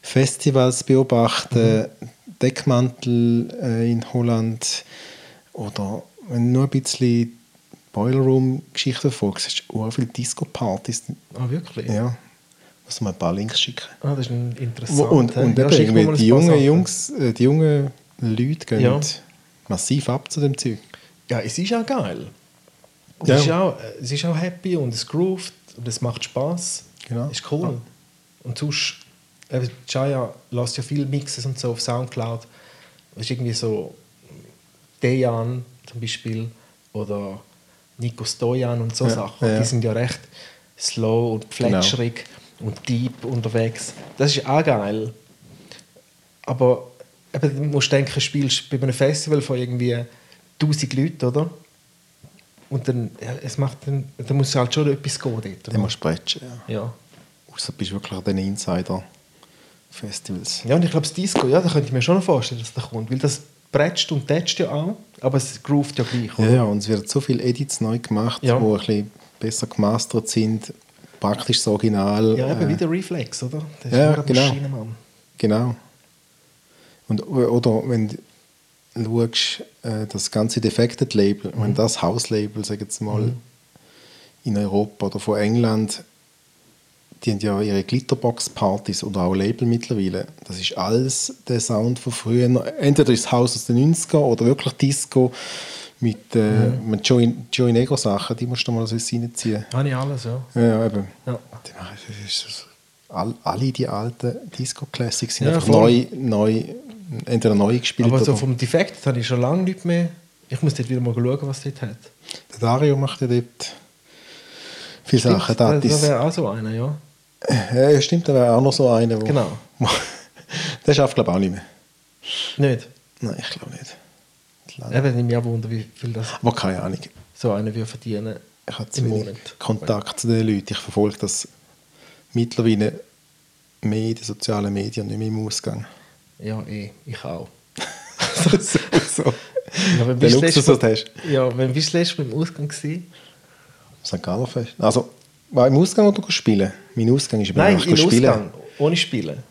Festivals beobachten, Deckmantel äh, in Holland oder wenn du nur ein bisschen Boiler Room Geschichten verfolgst, hast du auch viele Disco-Partys. Ah, wirklich? Ja, muss man ein paar Links schicken. Ah, das ist ein interessant. und und ja, eben die, jungen. Jungs, äh, die jungen Leute gehen Ja. massiv ab zu dem Zeug. Ja, es ist auch geil. Es, Ja. ist auch, äh, es ist auch happy und es groovt und es macht Spaß. Genau. Ist cool. Und sonst, eben, Jaya lässt ja viele Mixes und so auf Soundcloud. Das ist irgendwie so Dejan zum Beispiel oder Nico Stojan und so Ja, Sachen. ja. Die sind ja recht slow und fletscherig und deep unterwegs. Das ist auch geil. Aber eben, du musst denken, du spielst bei einem Festival von irgendwie 1000 Leuten, oder? Und dann, ja, es macht dann, dann muss halt schon etwas gehen dort. Den musst du ja. ja. Außer du bist wirklich an den Insider-Festivals. ja, und ich glaube, das Disco, ja, da könnte ich mir schon vorstellen, dass das kommt. Weil das bretscht und tätscht ja auch, aber es groovt ja gleich, Ja, oder? ja, und es werden so viele Edits neu gemacht, Ja. die ein bisschen besser gemastert sind, praktisch das Original. Ja, eben äh, wie der Reflex, oder? Das Ja, genau. Genau. Und, oder wenn du schaust, äh, das ganze Defected Label, Mhm. wenn das Hauslabel, sag jetzt mal, in Europa oder von England, die haben ja ihre Glitterbox-Partys oder auch Label mittlerweile. Das ist alles der Sound von früher. Entweder ist das Haus aus den 90er oder wirklich Disco mit, äh, Mhm. mit Joey, Joey Negro-Sachen, die musst du mal so reinziehen. Habe ich alles, ja. Ja, eben. Ja. Das All, alle die alten Disco-Classics sind Ja, einfach voll. neu, neu, entweder neu gespielt Aber so vom Defekt habe ich schon lange nicht mehr. Ich muss dort wieder mal schauen, was dort hat. Der Dario macht ja dort viele Sachen. da, Das da ist, wäre auch so einer, ja. Ja, stimmt, da wäre auch noch so einer. Wo, Genau. der schafft glaube ich auch nicht mehr. Nicht? Nein, ich glaube nicht. Eben, nimmt mich auch Wunder, wie viel das Aber keine Ahnung. so einer würde verdienen Ich habe zu wenig. Kontakt zu den Leuten. Ich verfolge das mittlerweile mehr in den sozialen Medien, nicht mehr im Ausgang. Ja, eh, ich auch. so. Ja, wenn du Mal- hast. Ja, wenn bist du letztes Mal im Ausgang gewesen? St. Galler Fest. Also, war im Ausgang oder spielen? Mein Ausgang ist Nein, einfach im spielen. Ausgang, ohne Spielen.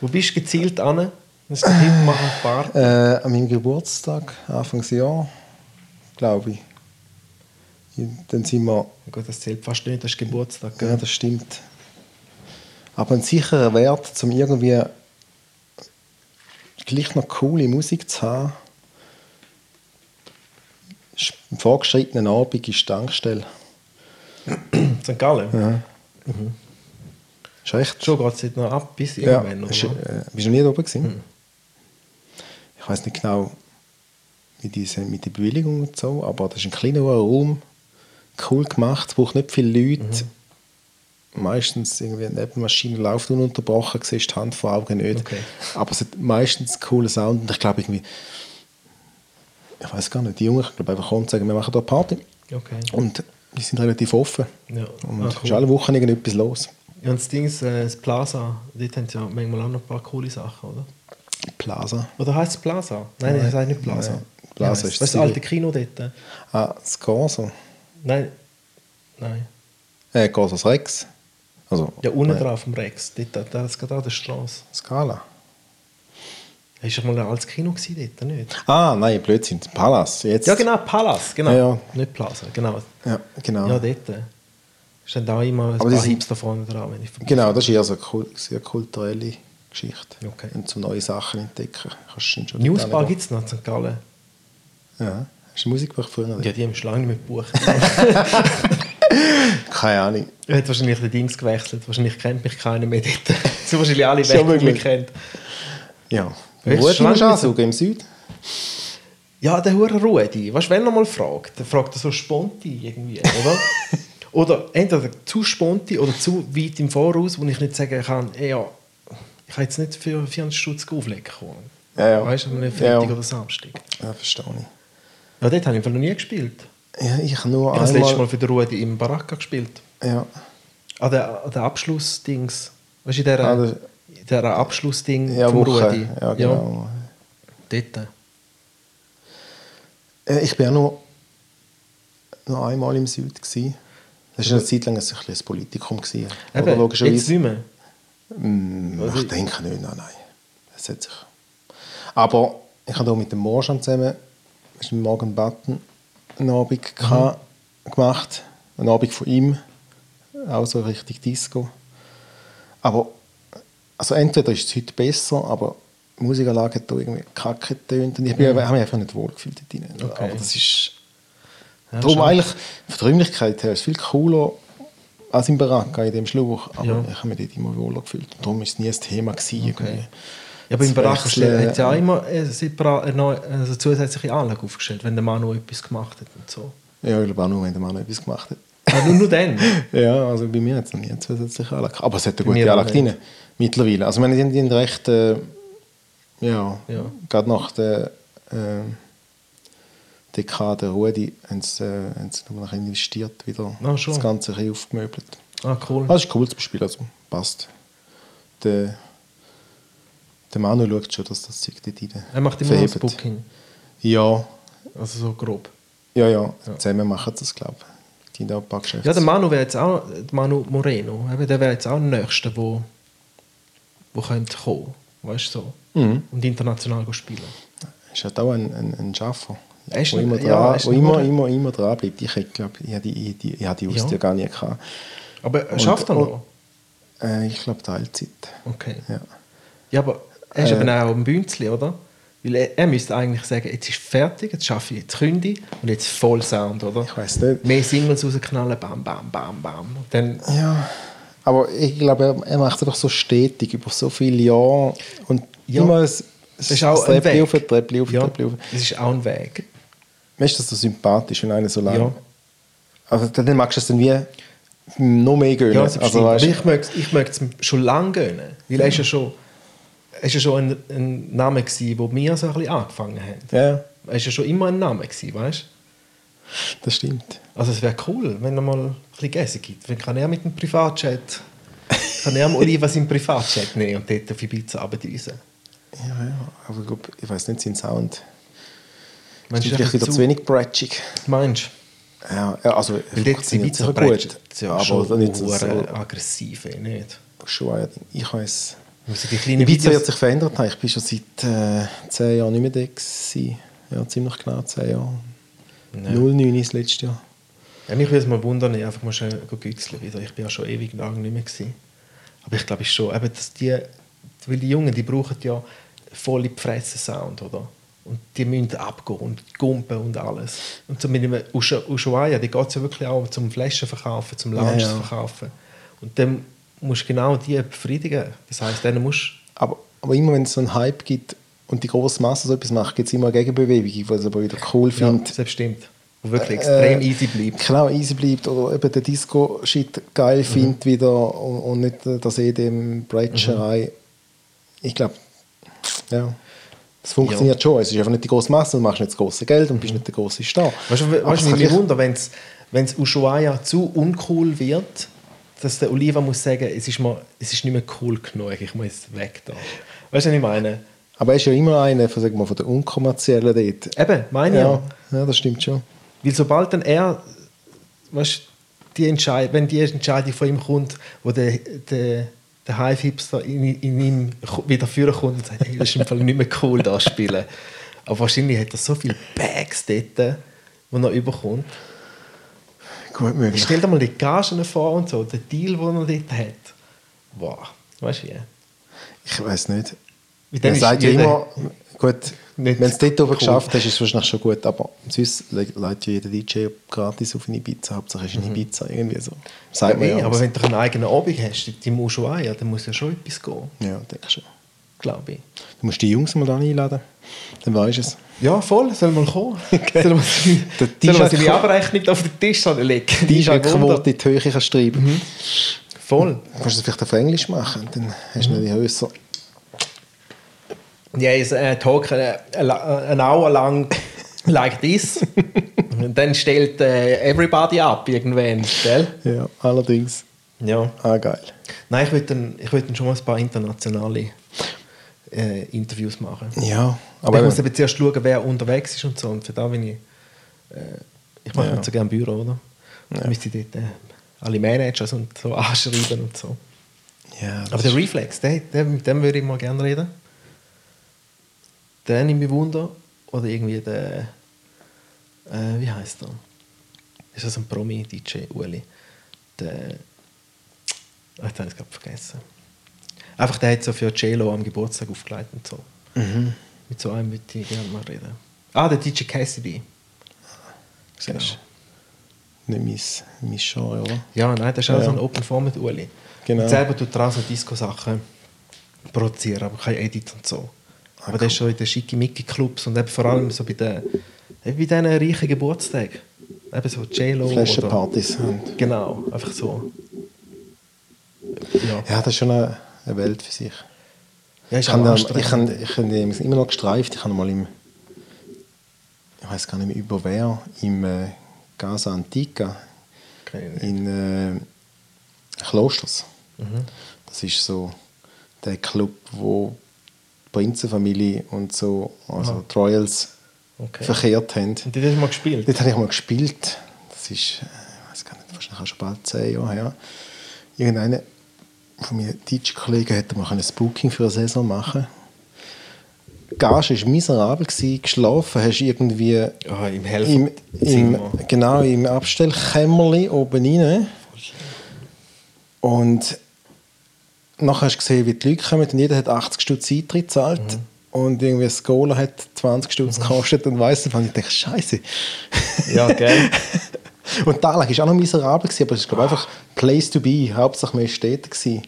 Wo bist du gezielt an? Das Tipp, machen. Äh, an meinem Geburtstag, Anfangsjahr, glaube ich. Dann sind wir, Gut, das zählt fast nicht, das ist Geburtstag. gell? ja, das stimmt. Aber ein sicherer Wert, um irgendwie gleich noch coole Musik zu haben, ist im vorgeschrittenen Abend ist die Tankstelle. St. Gallen? Ja. Ist echt Schon geht es dort noch ab bis Ja, irgendwann, ist, oder? äh, bist du noch nie da oben gewesen? Hm. Ich weiß nicht genau, wie die sind mit der Bewilligung und so, aber das ist ein kleiner Raum, cool gemacht, braucht nicht viele Leute. Mhm. Meistens irgendwie eine Nebenmaschine läuft ununterbrochen, siehst die Hand vor Augen nicht. Okay. Aber es hat meistens einen coolen Sound und ich glaube irgendwie, ich weiß gar nicht, die Jungen, ich glaube einfach kommen und sagen, wir machen hier Party. Okay. Und die sind relativ offen. Ja. Und Ah, cool. ist alle Wochen irgendetwas los. Ja, und das Ding ist, äh, das Plaza, dort haben sie ja manchmal auch noch ein paar coole Sachen, oder? Plaza. Oder heißt es Plaza? Nein, Nein. das heißt nicht Plaza. Nein, Plaza ja, ist das, das alte Kino dort. Ah, das Corso. Nein. Nein. Äh, Corsos Rex. Also, Ja, unten drauf am Rex. Dort, da ist gerade an der Straße. Scala. Hast du mal ein altes Kino gewesen dort, nicht? Ah, nein, Blödsinn. Palace. Jetzt. Ja, genau, Palace, genau. Ja, ja. Nicht Plaza, genau. Ja, genau. Ja, dort. Ist dann da immer ein Aber die paar sind- Hipster vorne dran, wenn ich vorbei- Genau, das ist eher so eine sehr kulturelle Geschichte. Okay. Und zum neue Sachen entdecken. Kannst du schon Newsbar gibt es noch in St. Gallen. Ja. Hast du Musikbuch früher? Ja, die haben schon lange nicht mehr gebucht. Keine Ahnung. er hat wahrscheinlich den Dings gewechselt. Wahrscheinlich kennt mich keiner mehr dort. sind wahrscheinlich alle weg, die mich kennt. Ja. Ansuchen? Im Süden? Ja, der Hure Rudi. Weißt du, wenn er mal fragt, dann fragt er so sponti irgendwie, oder? oder entweder zu sponti oder zu weit im Voraus, wo ich nicht sagen kann, ey, ja, ich kann jetzt nicht für 400 Stutz auflegen kommen. Ja, ja. Weißt du, Ja, Freitag ja. oder Samstag. Ja, verstehe ich. Ja, dort habe ich noch nie gespielt. Ja, ich habe nur Ich habe das letzte einmal... Mal für den Rudi im Baracca gespielt. Ja. An der, an der Abschlussdings. Weißt du, in der, Ah, der Abschlussding Ja, vom Woche. Rudi. Ja, genau. dort. Äh, Ich war auch noch, noch einmal im Süd. Gewesen. Das war eine Zeit lang ein, ein Politikum. Gewesen. Eben, jetzt logischerweise. nicht mehr. Also- ich denke nicht, nein, nein. Das hat sich. Aber ich habe hier mit dem Morschan zusammen, ist mit Morgan Button, einen Abend Mhm. gemacht. Einen Abend von ihm, auch so richtig Disco. Aber also entweder ist es heute besser, aber die Musikanlage hat da irgendwie kacke getönt und ich bin, habe mich einfach nicht wohl gefühlt dort drin. Mhm. Okay. Aber das ist... Ja, darum eigentlich, von der Räumlichkeit her ist es viel cooler als im Baraka, in dem Schluch. Aber Ja. ich habe mich dort immer wohler gefühlt. Darum war es nie ein Thema. Gewesen, irgendwie. Ja, aber im wechseln, hat es ja auch immer äh, separat eine also zusätzliche Anlage aufgestellt, wenn der Mann noch etwas gemacht hat und so. Ja, ich glaube auch nur, wenn der Mann etwas gemacht hat. Aber nur, nur dann. Ja, also bei mir hat es noch nie zusätzliche Anlage. Aber es hat eine gute Anlage drin. Mittlerweile. Also, ich meine, die haben recht, äh, ja, Ja. gerade nach der äh, Dekade Rudi haben sie, äh, haben sie noch investiert, wieder Ah, schon. das Ganze ein aufgemöbelt. Ah, cool. Das ist cool zu spielen, also passt. Der, der Manu schaut schon, dass das Zeug dort rein Er macht immer noch das verhebt. Booking. Ja, Also so grob. ja, ja, zusammen machen sie das, glaube ich. Die da. Ja, der Manu wäre jetzt auch, der Manu Moreno, der wäre jetzt auch der Nächste, wo, wo könnte kommen, weißt du so. Mhm. Und international spielen. ist halt auch ein, ein, ein Schaffer. Er ist wo immer, ja, er dran, ist wo immer, immer, immer dran bleibt. Ich, glaube, ich habe die, die, ich die Ausdauer Ja. gar nie gehabt. Aber Und- schafft er noch? Äh, ich glaube, Teilzeit. Okay. Ja. Ja, aber er ist Äh. eben auch ein Bünzli, oder? Weil er, er müsste eigentlich sagen, jetzt ist fertig, jetzt schaffe ich, jetzt ich und jetzt voll Sound, oder? Ich weiß nicht. Mehr Singles rausknallen, bam, bam, bam, bam. Und dann, Ja, aber ich glaube, er, macht es einfach so stetig, über so viele Jahre. Und Ja. immer ein, das ist auch ein Weg. auf, Treppli auf, ja, Treppli auf. das ist auch ein Weg. Mir ist das so sympathisch, wenn einer so lange... Ja. Also dann magst du es dann wie noch mehr gönnen. Ja, also, weißt, ich möchte ich es schon lange gönnen. Weil er ist ja schon, er ist ja schon ein, ein Name gewesen, wo wir so ein bisschen angefangen haben. ja, Er ist ja schon immer ein Name gewesen, weißt das stimmt. Also es wäre cool, wenn er mal ein bisschen Gäste gibt. Dann kann er mit dem Privatchat, kann er am Oliver seinen Privatchat nehmen und dort auf Ibiza abdüsen. Ja, ja. Aber ich, glaub, ich weiß nicht, sein Sound Meinst ist vielleicht wieder zu wenig bratschig. Meinst du? Ja, ja also Weil dort funktioniert Ibiza sicher gut. gut. Ja, aber nicht so, so aggressiv, eh, nicht? schon. Ich weiß. Also die kleinen Ibiza Videos- hat sich verändert. Ich bin schon seit äh, zehn Jahren nicht mehr da. Gewesen. Ja, ziemlich genau zehn Jahre. Ja. 09 ist das letzte Jahr. Ja, mich würde es mal wundern, ich einfach mal schnell gützeln wieder. Ich bin ja schon ewig lang nicht mehr gewesen. Aber ich glaube schon, eben, dass die, weil die Jungen, die brauchen ja voll in die Fresse Sound, oder? Und die müssen abgehen und gumpen und alles. Und so mit dem Ushu- Ushuaia, die geht es ja wirklich auch zum Flaschen verkaufen, zum Lounge Ja, ja. verkaufen. Und dann musst du genau die befriedigen. Das heisst, dann musst Aber, aber immer wenn es so einen Hype gibt und die große Masse so etwas macht, gibt es immer eine Gegenbewegung, die es aber wieder cool ja, findet. das stimmt. Wo wirklich extrem Äh, easy bleibt. Genau, easy bleibt. Oder eben den Disco-Shit Mhm. geil findet wieder und, und nicht äh, das EDM Breitscherei. Mhm. Ich glaube, ja. Das funktioniert schon. Es ist einfach nicht die große Masse, du machst nicht das große Geld und bist nicht der große Star. Weißt du, kann mich gleich- Wunder, wenn es Ushuaia zu uncool wird, dass der Oliver muss sagen, es ist, mal, es ist nicht mehr cool genug, ich muss weg da. Weißt du, was ich meine? Aber er ist ja immer einer von, sagen wir, von der unkommerziellen dort. Eben, meine ich Ja, ja. ja, das stimmt schon. Weil sobald dann er, weißt du, die Entscheid wenn die Entscheidung von ihm kommt, wo der, der, der Hive-Hipster in, in ihm wieder führen kommt und sagt, hey, das ist im Fall nicht mehr cool, da zu spielen. Aber wahrscheinlich hat er so viele Bags dort, die er überkommt. Gut möglich. Stell dir mal die Gagen vor und so, den Deal, den er dort hat. Wow, weißt du wie? Ich weiß nicht. Ist sagt ja immer, gut, Nicht wenn es dort oben cool. geschafft hast, ist es wahrscheinlich schon gut, aber sonst leitet ja jeder DJ gratis auf eine Ibiza. Hauptsache ist eine Ibiza, irgendwie so. Sagt man Mhm. Ja, ja. aber wenn du einen eigenen Abend hast, die Ushuaia, dann muss ja schon etwas gehen, ja, denke schon. glaube ich. Du musst die Jungs mal da einladen, dann weißt du es. Ja, voll, soll mal kommen. Soll man seine, soll man Abrechnung auf den Tisch legen? Die. Quote in die Höhe kannst schreiben. Mhm. Voll. Du kannst es vielleicht auf Englisch machen, dann hast Mhm. du nicht höher. Ja, ist ein Talk äh, an hour lang like this. Und dann stellt äh, everybody ab irgendwann, gell? Ja, allerdings. Ja. Ah, geil. Nein, ich würde dann, ich würd dann schon mal ein paar internationale äh, Interviews machen. Ja, Aber ich muss eben zuerst schauen, wer unterwegs ist und so. Und für da bin ich. Äh, ich mache Ja. nicht so gerne Büro, oder? Ja. müsste ich dort äh, alle Managers und so anschreiben und so. ja, Aber der Reflex, der, der, mit dem würde ich mal gerne reden. Den ich Wunder. Oder irgendwie der. Äh, wie heißt der? Ist das ein Promi-DJ, Uli? Der. Ah, jetzt habe ich es gerade vergessen. Einfach der hat so für JLo am Geburtstag aufgelegt und so. Mhm. Mit so einem würde ich gerne mal reden. Ah, der DJ Cassidy. Siehst du? Nicht mein, mein Genre, oder? Ja, nein, das ist auch Ja. so ein Open Format Uli. Genau. Und selber tut so Disco-Sachen produzieren, aber kein Edit und so. Aber das ist schon in den Schickimicki-Clubs und eben vor allem so bei den, bei diesen reichen Geburtstagen. Eben so J-Lo. Flaschenpartys. Genau, einfach so. Ja, Ja, das ist schon eine, eine Welt für sich. ja Ich habe ich habe, ich immer noch gestreift. Ich habe mal im, ich weiß gar nicht mehr über wer, im äh, Casa Antica in äh, Klosters. Mhm. Das ist so der Club, wo Prinzenfamilie und so, also Ah. Royals, Okay. verkehrt haben. Und die hast du mal gespielt? Dort habe ich mal gespielt. Das ist, äh, ich weiß gar nicht, wahrscheinlich auch schon bald zehn Jahre her. Irgendeiner von meinen DJ-Kollegen hätte mal ein Booking für eine Saison machen Die Gage war miserabel, gewesen. geschlafen hast irgendwie Ja, im im, im, genau, im Abstellkämmerli oben rein. Und nachher hast du gesehen, wie die Leute kommen und jeder hat 80 Stutz Eintritt gezahlt. Mhm. Und irgendwie ein Cola hat 20 Stutz gekostet und weiss was. ich dachte, Scheiße. Ja, gell? Und Anlage war auch noch miserabel, gewesen, aber es glaube einfach Place to be. Hauptsache man war dort. Gewesen.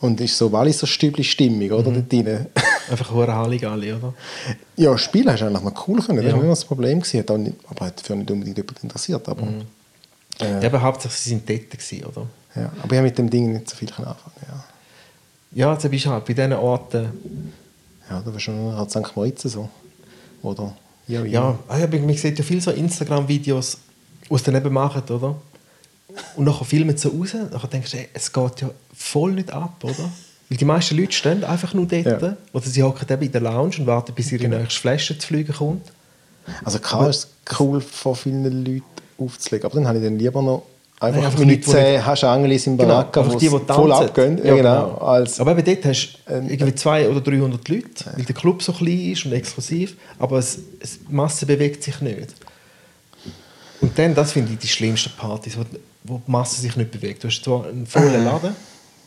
Und es ist so Walliser Stübli-Stimmung, oder? Mhm. Dort drin. Einfach hure Halligalli, oder? ja, spielen hast du eigentlich noch cool können. Das Ja. war nicht das Problem. Gewesen. Aber hat für nicht unbedingt jemand interessiert. Aber, Mhm. Ja, aber hauptsächlich sie sind dort gewesen, oder? ja. aber ich habe mit dem Ding nicht so viel anfangen. Ja, Ja, jetzt bist du halt bei diesen Orten... ja das war schon halt St. Moritz so. Oder? Ja, Ja, ah ja, man sieht ja viele so Instagram-Videos, die sie dann eben machen, oder? Und nachher filmen sie raus, nachher denkst du, ey, es geht ja voll nicht ab, oder? Weil die meisten Leute stehen einfach nur dort, Ja. Genau. oder sie hocken eben in der Lounge und warten, bis ihre nächste Flasche zu fliegen kommt. Also klar ist es cool, vor vielen Leuten aufzulegen. Aber dann habe ich dann lieber noch einfach, Ja, einfach mit zehn Haschangelis im einfach wo die, die voll abgehen. Ja, genau. Als, aber eben dort hast du Ähm, irgendwie 200 oder 300 Leute, weil der Club so klein ist und exklusiv, aber es, es, die Masse bewegt sich nicht. Und dann, das finde ich die schlimmsten Partys, wo, wo die Masse sich nicht bewegt. Du hast zwar einen vollen Laden,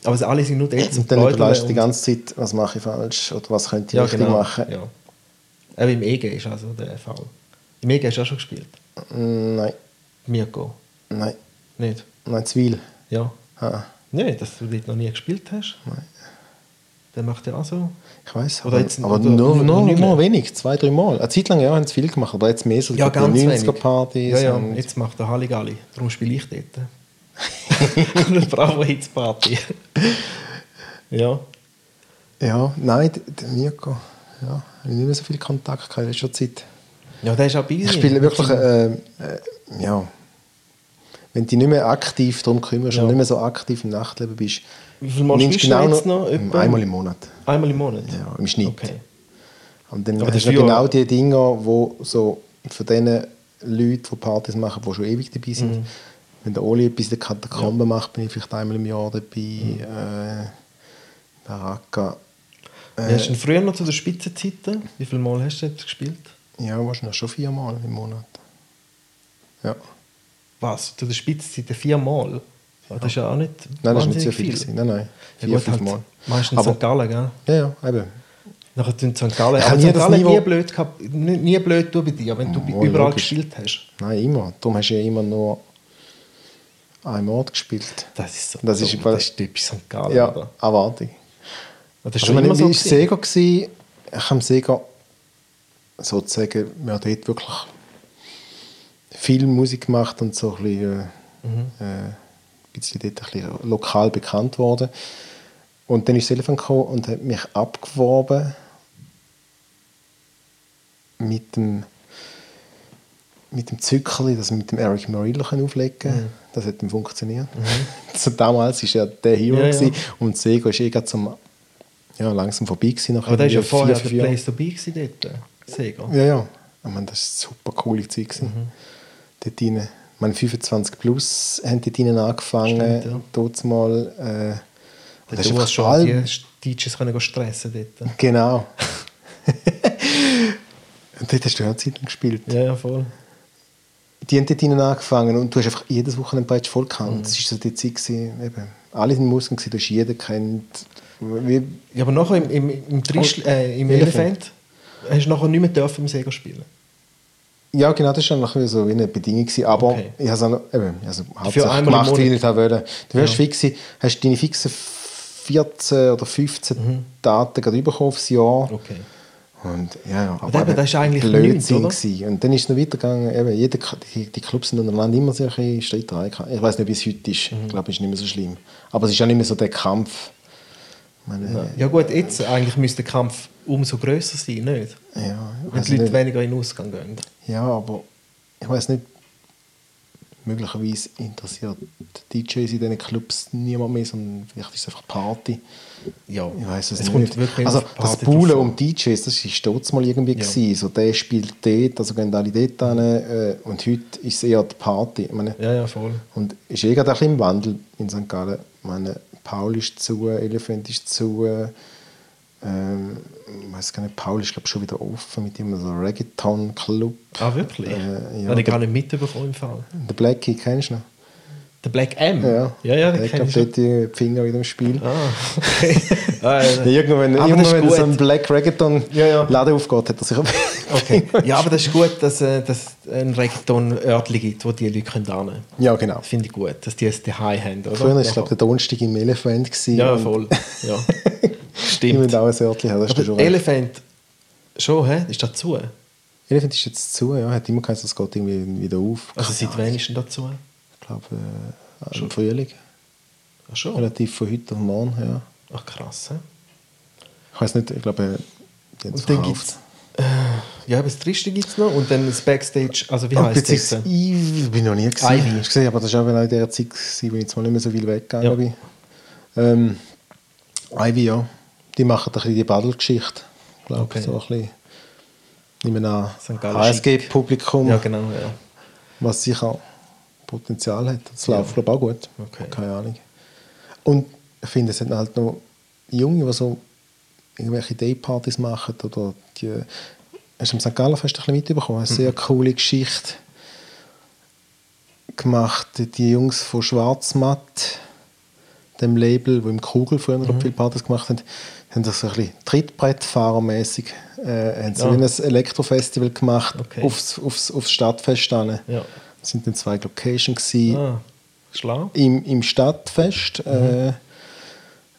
aber sie alle sind nur dort zum und dann überlegst du die ganze Zeit, was mache ich falsch oder was könnte ich ja, richtig genau. machen. Ja. Eben im EG ist also der Fall. Im EG hast du auch schon gespielt? Mm, Nein, Mirko? nein, Nicht? nein, Zwil. Ja. Ah, Nein, dass du dort noch nie gespielt hast? Nein. Der macht ja auch so... ich weiß, aber, jetzt- aber oder nur, nur- nur, nur wenig, zwei, drei Mal. Eine Zeit lang ja, haben sie viel gemacht, aber jetzt mehr so Ja, die ganz wenig. 90er-Partys. Ja, ja, jetzt macht er Halligalli. Darum spiele ich dort. Eine Bravo Hits Party. ja. ja, nein, der, der Mirko, ja, habe ich nicht mehr so viel Kontakt gehabt in letzter Zeit. Ja, der ist auch busy. Ich spiele wirklich, äh, äh, ja, wenn du dich nicht mehr aktiv darum kümmerst Ja. und nicht mehr so aktiv im Nachtleben bist, Wie viel spielst du genau jetzt noch? Etwa? Einmal im Monat. Einmal im Monat? Ja, im Schnitt. Okay. Und dann Aber hast das du ja- genau die Dinge, wo so von diesen Leuten, die Partys machen, die schon ewig dabei sind. Mhm. Wenn der Oli etwas in der Katakombe macht, bin ich vielleicht einmal im Jahr dabei. Äh, Baraka. Wie hast du früher noch zu den Spitzenzeiten? Wie viele Mal hast du jetzt gespielt? Ja, wahrscheinlich schon viermal im Monat. Ja. Was? Zu den Spitzenzeiten viermal? Ja. Das ist ja auch nicht Nein, das war nicht so wahnsinnig viel. Gewesen. Nein, nein. Ja, Vier, gut, fünf halt Mal. Meistens Aber- St. Gallen, gell? Ja, ja, eben. Nachher tun St. Gallen. Ich Aber St. Gallen nie blöd, gehabt, nie, nie blöd bei dir, wenn du Oh, überall logisch. gespielt hast. Nein, immer. Darum hast du ja immer nur einen Ort gespielt. Das ist so. Das ist dumm. das ist typisch St. Gallen, Ja, oder? Erwartung. Das ist Also, schon immer ich so. war. Sega, ich habe Sega sozusagen, wir haben dort wirklich viel Musik gemacht und so ein bisschen, äh, äh, ein bisschen dort ein bisschen lokal bekannt worden. Und dann ist Telefon gekommen und hat mich abgeworben mit dem mit dem Zückerli, das wir mit dem Eric können auflegen können. Das hat dann funktioniert. so, damals war ja der Hero Mhm. Ja, ja. und Sega ist eh zum, ja, langsam vorbei gewesen. Aber der war ja vorher vier, der fünf Jahren. Place dabei dort. Sega. Ja, ja. Ich meine, das war eine super coole Zeit. gewesen. Mhm. Dort rein. Ich meine, 25 plus haben dort rein angefangen. Stimmt, ja. Dort mal. Äh, das Du ist musst schon all- die DJs können stressen dort. Genau. und dort hast du auch Zeit lang gespielt. Ja, ja, voll. Die haben dort rein angefangen und du hast einfach jedes Wochenende bereits voll gehabt. Mhm. Das war so die Zeit, gewesen, eben, alle sind Muskeln, du hast jeden kennt. Wie, Ja, aber nachher im, im, im, Trischl, äh, im Elephant. Elephant hast du nachher nicht mehr dürfen im Sega spielen. Ja, genau, das war nachher so wie eine Bedingung. Gewesen. Aber Okay. ich habe es auch noch, eben, also hauptsächlich gemacht, wie ich das wollte. Du wirst Ja. fix hast deine fixen 14 oder 15 Daten gerade bekommen aufs Jahr. Mhm. Okay. Und, ja, ja, Aber eben, das ist eigentlich Blödsinn nichts, oder? Und dann ist es noch weitergegangen. Eben, jeder, die, die Clubs sind untereinander immer so ein bisschen Streiterei. Ich weiß nicht, wie es heute ist. Mhm. Ich glaube, es ist nicht mehr so schlimm. Aber es ist auch nicht mehr so der Kampf. Meine, Ja gut, jetzt eigentlich müsste der Kampf umso grösser sein, nicht? ja, Wenn die Leute nicht. weniger in den Ausgang gehen. Ja, aber ich weiß nicht, möglicherweise interessiert die DJs in diesen Clubs niemand mehr, sondern vielleicht ist es einfach Party. Ja, Ich weiß es, es nicht. also das Poolen um DJs, das war stolz mal irgendwie. Ja. Gewesen. So, der spielt dort, also gehen alle dort hin. Äh, und heute ist es eher die Party. Ich meine, Ja, ja, voll. Und ist eh gerade ein bisschen im Wandel in St. Gallen. Ich meine, Paul ist zu, Elephant ist zu. Ähm, ich weiß gar nicht, Paul ist glaube schon wieder offen mit ihm, so Reggaeton-Club. Ah, wirklich? Äh, ja, Habe ich gar nicht mitbekommen im Fall. Der Blackie, kennst du noch? Der Black M? Ja, ja, ja der hat ich glaub, schon. dort die Finger wieder im Spiel. Ah, okay. ah, ja, irgendwann, Aber wenn so ein Black Reggaeton Ja, ja. Laden aufgeht, hat er sich Okay. Ja, aber das ist gut, dass äh, es ein Reggaeton-Örtchen gibt, wo die Leute können hin Ja, genau. Das finde ich gut, dass die es daheim haben. Oder? Früher war es, glaube der Donnerstag im Elephant. Ja, voll. Ja. Stimmt. müssen auch ein Örtchen haben, das ist Aber schon. Elephant, schon, hä? Ist das zu? Elephant ist jetzt zu, ja. Hat immer geheißen, es geht irgendwie wieder auf. Also seit wann ist denn das zu? Ich glaube, äh, im Frühling. Ach schon? Relativ von heute auf morgen, ja. Ach krass, hä? Ich weiß nicht, ich glaube, äh, es Und dann gibt's Ja, aber das Triste gibt es noch und dann das Backstage, also wie Oh, heißt das? Ivy, bin ich noch nie gesehen. Ivy. Hast du gesehen, aber das war auch genau in der Zeit, gewesen, wo ich jetzt mal nicht mehr so viel weggegangen Ja. bin. Ähm, Ivy, ja. Die machen ein bisschen die. Ich glaube, Okay. so ein bisschen. St. Gallen HSG-Publikum, Ja, genau, ja. was sicher Potenzial hat. Das läuft, glaube ich, auch gut. Okay. Keine Ahnung. Und ich finde, es sind halt noch Junge, die so irgendwelche Daypartys machen oder die hast du am St. Gallen Fest ein bisschen mitbekommen? Eine sehr coole Geschichte gemacht. Die Jungs von Schwarzmatt, dem Label, wo im Kugel früher noch viele Partys gemacht haben, haben das so ein bisschen Trittbrettfahrermäßig äh, haben Ja. wie ein Elektrofestival gemacht Okay. aufs, aufs, aufs Stadtfest. hin. Ja. Sind dann zwei Locations Ah, schlau. im, im Stadtfest. Äh,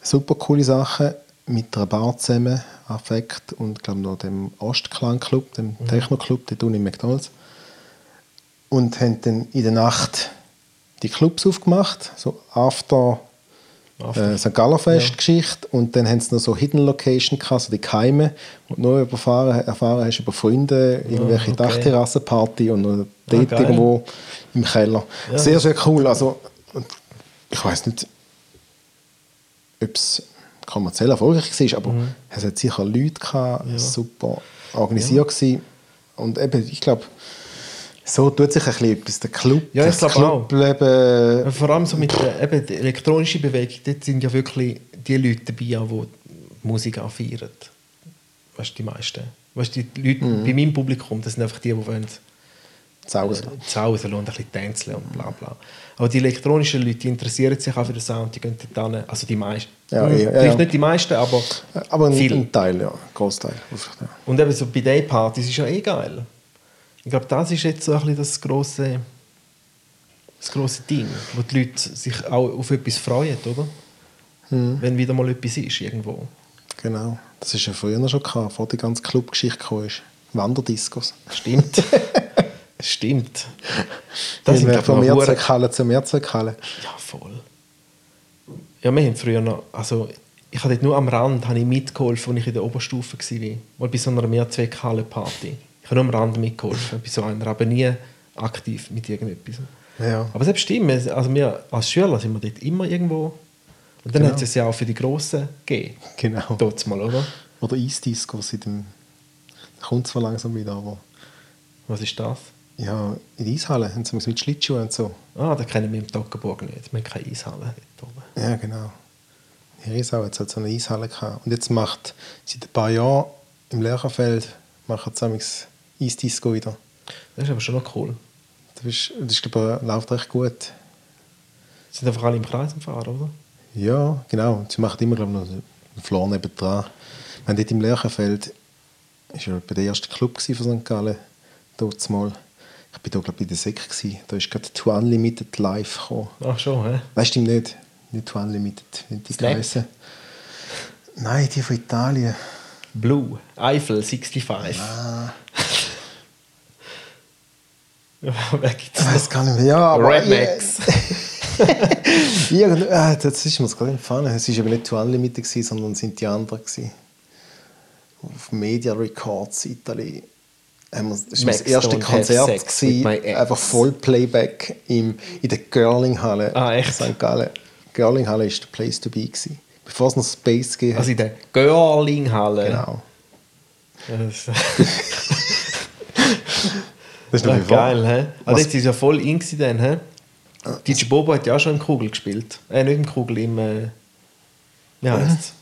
super coole Sachen mit einer Bar zusammen, Affekt und glaube noch dem Ostklang Club, dem Techno-Club, dort unten im McDonalds. Und haben dann in der Nacht die Clubs aufgemacht, so After. Äh, St. Gallerfest Geschichte und dann haben sie noch so Hidden Location gehabt, so die Keime, du nur erfahren, erfahren hast über Freunde, irgendwelche okay. Dachterrassenparty und noch dort geil. irgendwo im Keller. Ja. Sehr, sehr cool. Also, und ich weiß nicht, ob es kommerziell erfolgreich war, aber Mhm. es hat sicher Leute gehabt, super organisiert gewesen. Und eben, ich glaube, so tut sich ein bisschen etwas. Der Club, Ja, ich das. Clubleben, Ja, Vor allem so mit der, eben der elektronischen Bewegung, dort sind ja wirklich die Leute dabei, auch, die die Musik feiern. Weißt du, die meisten. Weißt du, die Leute Mhm. bei meinem Publikum, das sind einfach die, die wollen Zausen. äh, zausen und ein bisschen tänzeln und bla bla. Aber die elektronischen Leute, die interessieren sich auch für den Sound, die gehen dort hin. Also die meisten. Ja, Hm, ja, ja, Vielleicht ja. nicht die meisten, aber Aber ein, viele. ein Teil, ja, Großteil. Ja. Und eben so bei Daypartys ist ja eh geil. Ich glaube, das ist jetzt so ein bisschen das grosse, das grosse Ding, wo die Leute sich auch auf etwas freuen, oder? Wenn wieder mal etwas ist irgendwo. Genau. Das ist ja früher schon gehabt, bevor die ganze Clubgeschichte kam. ist. Wanderdiscos. Stimmt. Stimmt. Das sind von Mehrzweckhalle zu Mehrzweckhalle. Ja, voll. Ja, wir haben früher noch, also ich habe dort nur am Rand habe ich mitgeholfen, als ich in der Oberstufe war. Mal bei so einer Mehrzweckhalle-Party. Ich habe nur am Rand mitgeholfen, bei so einer, aber nie aktiv mit irgendetwas. Ja. Aber selbst stimmt, wir- also wir als Schüler sind wir dort immer irgendwo. Und dann Genau. hat es ja auch für die Grossen gegeben. Genau. Dort mal, oder? Oder Eisdisco seit dem. Kommt zwar langsam wieder, aber. Was ist das? Ja, in der Eishalle haben sie mit Schlittschuhen und so. Ah, da kennen wir im Toggenburg nicht. Wir haben keine Eishalle dort oben. Ja, genau. Hier ist auch jetzt halt so eine Eishalle gehabt. Und jetzt macht seit ein paar Jahren im Lerchenfeld machen sie Eisdisco wieder. Das ist aber schon noch cool. Das ist, das ist glaube ich, läuft recht gut. Sind einfach alle im Kreis am Fahren, oder? Ja, genau. Sie machen immer, glaube ich, noch einen Floor nebendran. Wenn dort im Lerchenfeld ist ja bei der erste Club von St. Gallen, dort mal. Ich bin da, glaube ich, bei der Sek gewesen. Da ist gerade To Unlimited live gekommen. Ach schon, hä? Weißt du nicht? Nicht To Unlimited, wie die heißen. Nein, die von Italien. Blue, Eiffel 65. Ah. Wer gibt's Ich weiß gar nicht mehr. Ja, aber Red Max. Irgend, ah, das ist mir jetzt gerade entfallen. Es war aber nicht To Unlimited, gewesen, sondern sind die anderen. Gewesen. Auf Media Records wir, das war das erste Konzert. Gewesen, einfach Vollplayback im, in der Girling-Halle. Ah, echt? St. Gallen. Girling-Halle war der Place to be. Gewesen. Bevor es noch Space gegeben hat. Also in der Görlinghalle. genau. Das- ist Ja, noch vor. geil, hä? Aber Was- jetzt ist ja voll in dann, hä? DJ Bobo hat ja auch schon im Kugel gespielt. Äh, nicht im Kugel, im... Äh, wie heisst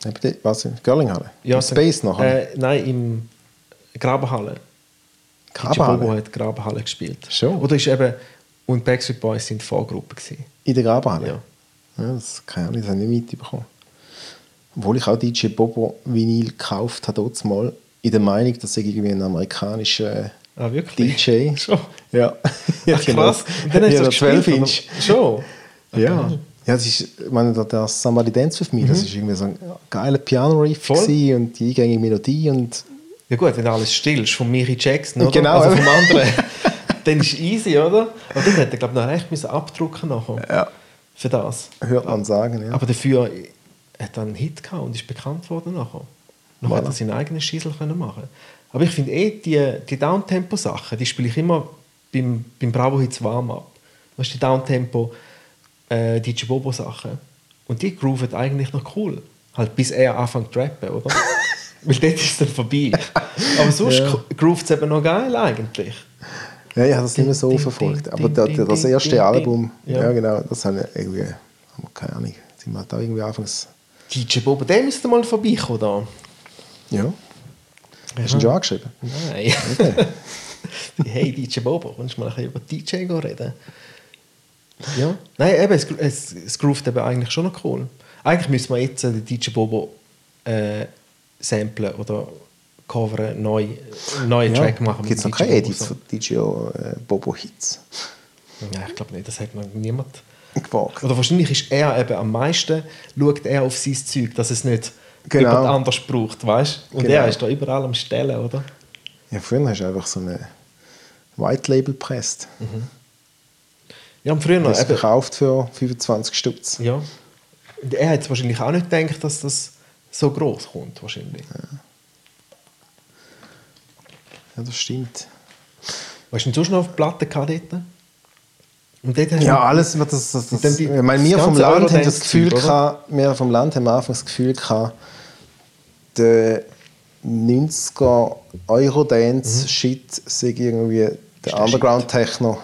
es? Eben dort, Was? Girling-Halle? Ja, Im Space nachher? Äh, nein, im Grabenhalle. DJ Grabenhalle? Bobo hat Grabenhalle gespielt. Schon? Oder ist eben... Und Backstreet Boys sind Vorgruppe gewesen. In der Grabenhalle? Ja. ja das kann ich nicht, das habe ich nicht mitbekommen. Obwohl ich auch DJ Bobo Vinyl gekauft habe, dort mal, in der Meinung, dass er irgendwie ein amerikanischer Ah, wirklich? DJ Schon? Ja. ja Ach, krass. Dann hast du ja, das 12 gespielt, Inch. oder? Schon? Ja. Ja, das ist, ich meine, der Somebody Dance With Me, das ist irgendwie so ein geiler Piano-Riff Mhm. Und die eingängige Melodie und Ja gut, wenn alles stillst, von Michi Jackson, oder? Genau. Also vom anderen. dann ist es easy, oder? Und dann hätte er, glaube ich, noch recht müssen abdrucken nachher. Ja. Für das. hört man sagen, ja. Aber dafür hat er einen Hit gehabt und ist bekannt worden nachher. Noch Voilà. hat er seinen eigenen Schissel können machen Aber ich finde eh, die, die Downtempo-Sachen, die spiele ich immer beim, beim Bravo Hits Warm-Up. Weißt du, die Downtempo, äh, die Bobo-Sachen. Und die grooven eigentlich noch cool. Halt bis er anfängt zu rappen, oder? Weil dort ist es dann vorbei. Aber sonst Ja. groovt es eben noch geil eigentlich. ja, ich habe das nicht mehr so verfolgt. Aber das erste Album, ja. Ja. genau, das habe ich irgendwie, keine Ahnung, sind wir da irgendwie anfangs, DJ Bobo, der müsste mal vorbeikommen da. ja. Hast du ihn schon angeschrieben? Nein. hey DJ Bobo, kannst du mal ein bisschen über DJ reden? Ja. Nein, eben, es, es, es groovt eben eigentlich schon noch cool. Eigentlich müssen wir jetzt den DJ Bobo äh, samplen oder coveren, neu, neuen Track machen. Gibt es noch keine Edits von DJ äh, Bobo Hits? Nein, ich glaube nicht, das hat noch niemand. Gewagt. Oder wahrscheinlich ist er eben am meisten, schaut er auf sein Zeug, dass es nicht Genau. jemand anders braucht, weißt Und Genau. er ist da überall am Stellen, oder? Ja, früher hast du einfach so eine White Label gepresst. Ja, und früher noch, eben, verkauft für 25 Stutz. Ja. Und er hat wahrscheinlich auch nicht gedacht, dass das so groß kommt, wahrscheinlich. Ja, das stimmt. Weißt du, denn sonst noch auf die Platte gehabt dort? Und haben Ja, wir- alles, das, das, das, Und dann die- ich meine, wir das vom Land haben das Gefühl gehabt, wir vom Land haben am Anfang das Gefühl gehabt, der 90er Eurodance-Shit sei irgendwie der der Underground-Techno.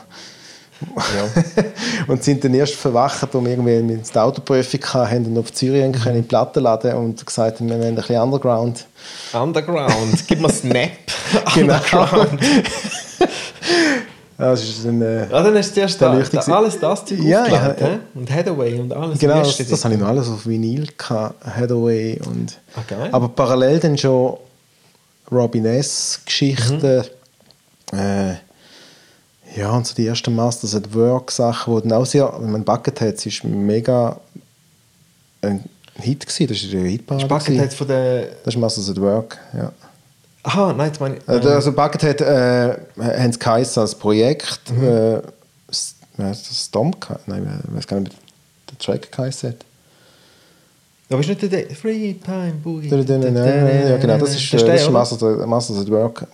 und sind dann erst verwacht, um irgendwie mit der Autoprüfung hatten, haben dann auf Zürich mhm. in die Platte laden und gesagt, wir wollen ein bisschen Underground. Underground, gib mir Snap. Genau. Underground. Ja, das ist dann, äh, Ja, dann hast du zuerst da, da, alles das Zeug Ja, ja, hä? Und Hathaway und alles. Genau, das, das habe ich noch alles auf Vinyl gehabt, Hathaway und Ah, geil. aber parallel dann schon Robin S Geschichten, äh, ja und so die ersten Masters at Work Sachen, wo dann auch sehr, wenn man Bucketheads ist mega ein Hit gewesen, das ist der Hitparade. Buckethead gewesen. von der... Das ist Masters at Work, ja. Aha, nein, jetzt meine ich... Also, also Buckethead äh, haben es geheißen als Projekt, Mhm. äh, das, Stomp, nein, ich weiß gar nicht, wie der Track geheißen hat. Aber ist nicht der Free Time Boogie? Ja, genau, das ist, Der äh, das ist? Masters, at Work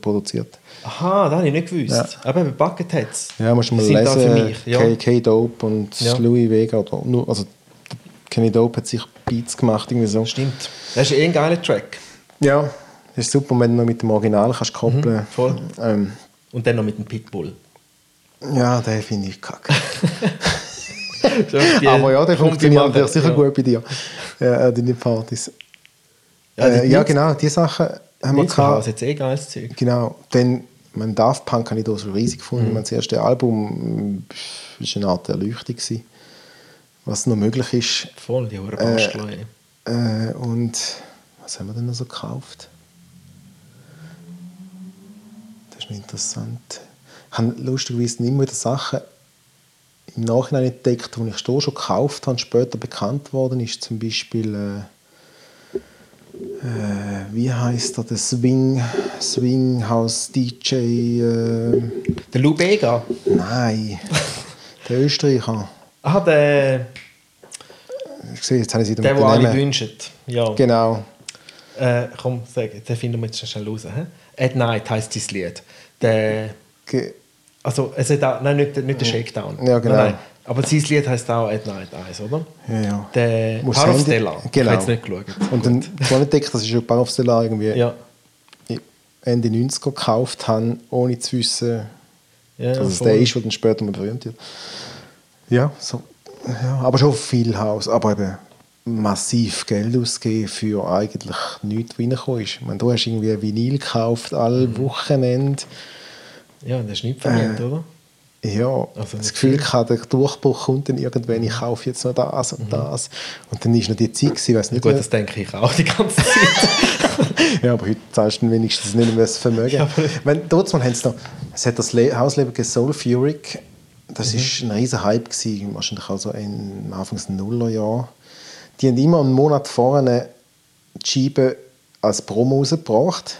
produziert. Aha, das habe ich nicht gewusst. Aber eben Bucketheads. Ja, musst du mal lesen. Ja. K, K Dope und Ja. Louis Vega. Oder also, Kenny Dope hat sich Beats gemacht, irgendwie so. Stimmt. Das ist eh ein geiler Track. Ja, das ist super, wenn du noch mit dem Original kannst koppeln Mhm, voll. Ähm, Und dann noch mit dem Pitbull. ja, den finde ich kacke. Aber ja, der funktioniert natürlich sicher ja. gut bei dir. Ja, äh, deine Partys. Ja, äh, ja genau, die Sachen haben wir gehabt. jetzt eh geiles Zeug. Genau, dann, mein Daft Punk habe ich da so riesig gefunden. Mhm. Mein das erste Album war eine Art Erleuchtung. gewesen, Was noch möglich ist. Voll, die Hure Äh. Äh, und was haben wir denn noch so gekauft? Das ist noch interessant. Ich habe lustigerweise immer wieder Sachen im Nachhinein entdeckt, die ich da schon gekauft habe, später bekannt worden ist. Zum Beispiel, äh, äh, wie heißt er, der Swing, Swing House DJ, äh, Der Lou Bega. nein, der Österreicher. Ah, der, Ich sehe, jetzt habe ich sie der, den alle wünschen. Ja. Genau. Äh, komm, sag, den finden wir jetzt schnell raus. He? At Night heisst dieses Lied. Der, Ge also, es hat auch, nein, nicht, nicht der Shakedown. Ja, genau. Nein, nein. Aber sein Lied heisst auch At Night 1, oder? Ja, ja. Der Muss Power Stella. Genau. Ich habe jetzt nicht geschaut. Und dann habe ich entdeckt, dass ich schon Power Stella irgendwie Ja. Ende 90er gekauft habe, ohne zu wissen, Ja, dass es der ist, der dann später mal berühmt wird. Ja, so, ja, aber schon viel Haus. Aber eben massiv Geld ausgeben für eigentlich nichts, was reingekommen ist. Ich meine, du hast irgendwie Vinyl gekauft, alle Mhm. Wochenende. Ja, das ist nicht verdient, Äh, oder? Ja, Also das Gefühl gehabt, der Durchbruch kommt dann irgendwann, ich kaufe jetzt noch das und das. Und dann ist noch die Zeit, gewesen, weiß nicht, Gut, wer- das denke ich auch die ganze Zeit. Ja, aber heute zahlst du wenigstens nicht mehr das Vermögen. Ja, Wenn, mal haben sie noch, es hat das Le Hausleben Soul Furyk, das Mhm. war ein riesen Hype, gewesen, wahrscheinlich auch so in Anfangs Nullerjahr. Die haben immer einen Monat vorne die Scheibe als Promo rausgebracht,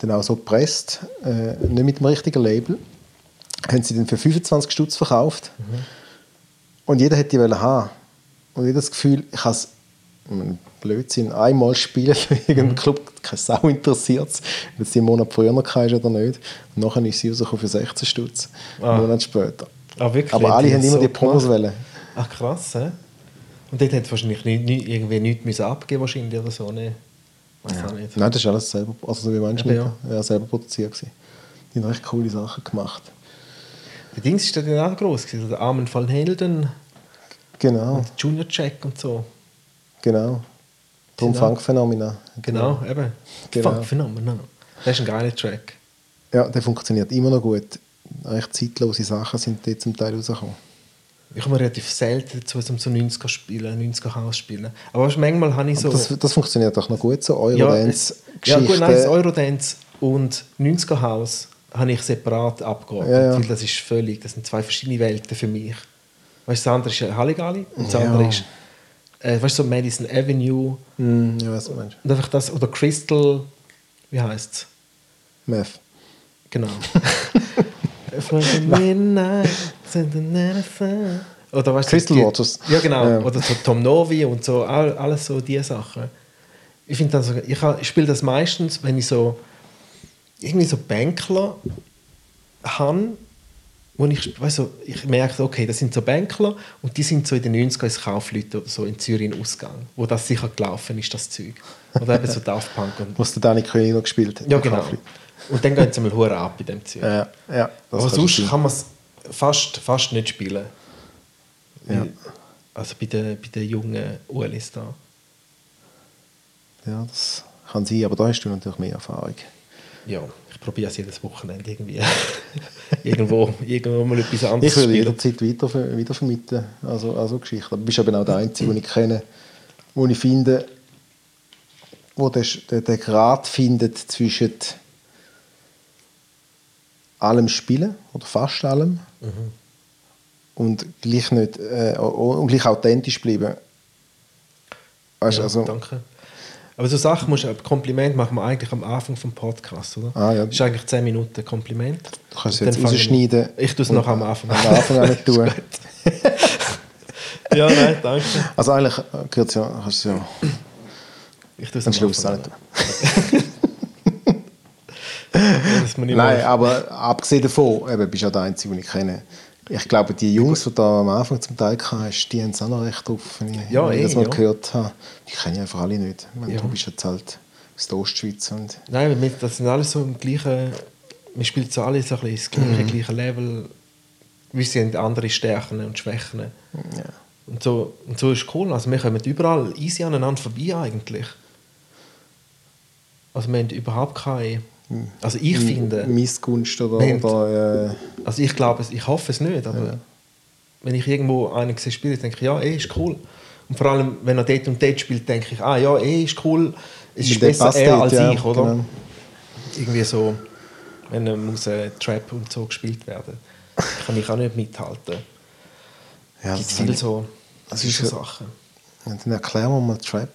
dann auch so gepresst, äh, nicht mit dem richtigen Label. Haben sie dann für 25 Stutz verkauft. Mhm. Und jeder hätte die wollen haben. Und jeder das Gefühl, ich habe es Blödsinn einmal spielen für Mhm. irgendeinen Club, keine Sau interessiert es, wenn es einen Monat früher noch hast oder nicht. Und nachher ist sie rausgekommen für 16 Stutz, Ah. einen Monat später. Ah? Aber alle haben immer so die Promos. Ach krass, hä? Und dort hat es wahrscheinlich nicht, nicht, irgendwie nichts müssen abgeben wahrscheinlich oder so, ne? Nicht. Nein, das ist alles selber, also so wie manche Eben, mit, ja. selber produziert gewesen. Die haben recht coole Sachen gemacht. Der Dings ist dann auch groß gewesen, der Armen van Helden, Genau, Junior Jack und so. genau. Drum Genau. Funkphänomena. Genau, eben. Genau. Fuck, phenomenal. Das ist ein geiler Track. Ja, der funktioniert immer noch gut. Echt zeitlose Sachen sind dort zum Teil rausgekommen. Ich komme relativ selten dazu, um so 90er spielen, 90er House spielen. Aber manchmal habe ich so... Das, das funktioniert auch noch gut, so ja, Eurodance, es- ja, gut, nein. Eurodance und 90er House habe ich separat abgeordnet, Ja, ja. weil das ist völlig, das sind zwei verschiedene Welten für mich. Weißt du, das andere ist Halligalli und das Ja. andere ist, äh, weißt du, so Madison Avenue Hm, ja, was du meinst. und einfach das, oder Crystal, wie heißt es? Meth. Genau. Oder weißt du, Crystal die- Waters. Ja, genau. Ja. Oder so Tom Novi und so, all- alles so diese Sachen. Ich finde dann so, ich, ich spiele das meistens, wenn ich so irgendwie so Bänkler habe, wo ich, weißt du, ich merke, so, okay, das sind so Bänkler und die sind so in den 90er als Kaufleute oder so in Zürich in Ausgang, wo das sicher gelaufen ist, das Zeug. Oder eben so Daft Punk und Was der Dani König noch gespielt hat. ja, genau. Kaffee. Und dann gehen sie mal hure ab in dem Zeug. Ja, ja. Aber sonst kann man es fast, fast nicht spielen. Ja. Also bei den, bei den jungen Ulis da. Ja, das kann sein, aber da hast du natürlich mehr Erfahrung. Ja, ich probiere es jedes Wochenende irgendwie. irgendwo, irgendwo mal etwas anderes Ich würde spielen. jederzeit weiter, weitervermitteln, also, also Geschichten. Aber du bist eben auch der Einzige, den ich kenne, wo ich finde, wo der, der, der Grad findet zwischen allem Spielen oder fast allem und gleich nicht äh, und gleich authentisch bleiben. Weißt, Ja, also, danke. Aber so Sachen musst du, ein Kompliment machen wir eigentlich am Anfang vom Podcast, oder? Ah, ja. Das ist eigentlich 10 Minuten Kompliment. Du kannst es jetzt rausschneiden. Ich tue es noch am Anfang. Am Anfang auch nicht tun. ja, nein, danke. Also eigentlich äh, gehört ja, kannst du ja Ich tue es am am Schluss auch nicht. Nicht Nein, mehr- aber abgesehen davon, eben, bist du ja der Einzige, den ich kenne. Ich glaube, die Jungs, die du am Anfang zum Teil hast, die haben es auch noch recht drauf, wenn ich, Ja, wenn ich eh, das mal ja. gehört habe. Die kenne ich einfach alle nicht. Ich meine, Ja. Du bist jetzt halt aus der Ostschweiz und Nein, das sind alles so im gleichen. Wir spielen so alle so ein bisschen das gleiche, Mhm. gleiche Level. Wir sind andere Stärken und Schwächen. ja. Und so, und so ist cool. Also wir kommen überall easy aneinander vorbei eigentlich. Also wir haben überhaupt keine... Also ich finde... Missgunst oder, oder äh, Also ich glaube, es- ich hoffe es nicht, aber wenn ich irgendwo einen sehe spielen, denke ich, ja, eh, ist cool. Und vor allem, wenn er dort und dort spielt, denke ich, ah ja, eh, ist cool. Es ist besser er als ja, ich, oder? genau. Irgendwie so, wenn er muss äh, Trap und so gespielt werden, kann ich auch nicht mithalten. ja, Es gibt habe so, das viele ist so ja- Sachen. ich- Dann erklären wir mal Trap.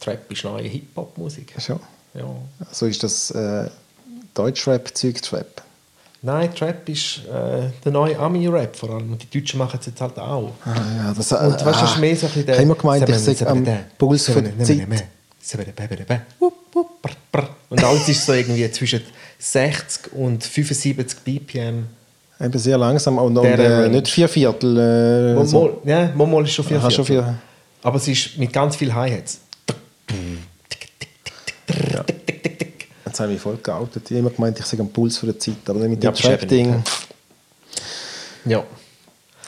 Trap ist neue Hip-Hop-Musik. Schon. Ja. Also ist das äh, Deutschrap, Zeug-Trap? Nein, Trap ist äh, der neue Ami-Rap vor allem. Und die Deutschen machen es jetzt halt auch. Ah, ja, das, Und weißt du, ist mehr so ein bisschen Ich habe immer gemeint, ich sage am Puls von der Zeit. Und alles ist so irgendwie zwischen 60 und 75 BPM. Eben sehr langsam und, und Der äh, Range. nicht vier Viertel. Äh, Mal, so. ja, mal ist schon viel. Aha, schon Viertel. viel. Aber es ist mit ganz viel Hi-Hats. Jetzt habe ich mich voll geoutet. Ich habe immer gemeint, ich sage am Puls von der Zeit. Aber dann mit Ja, dem eben Trap-Ding, nicht, Ja.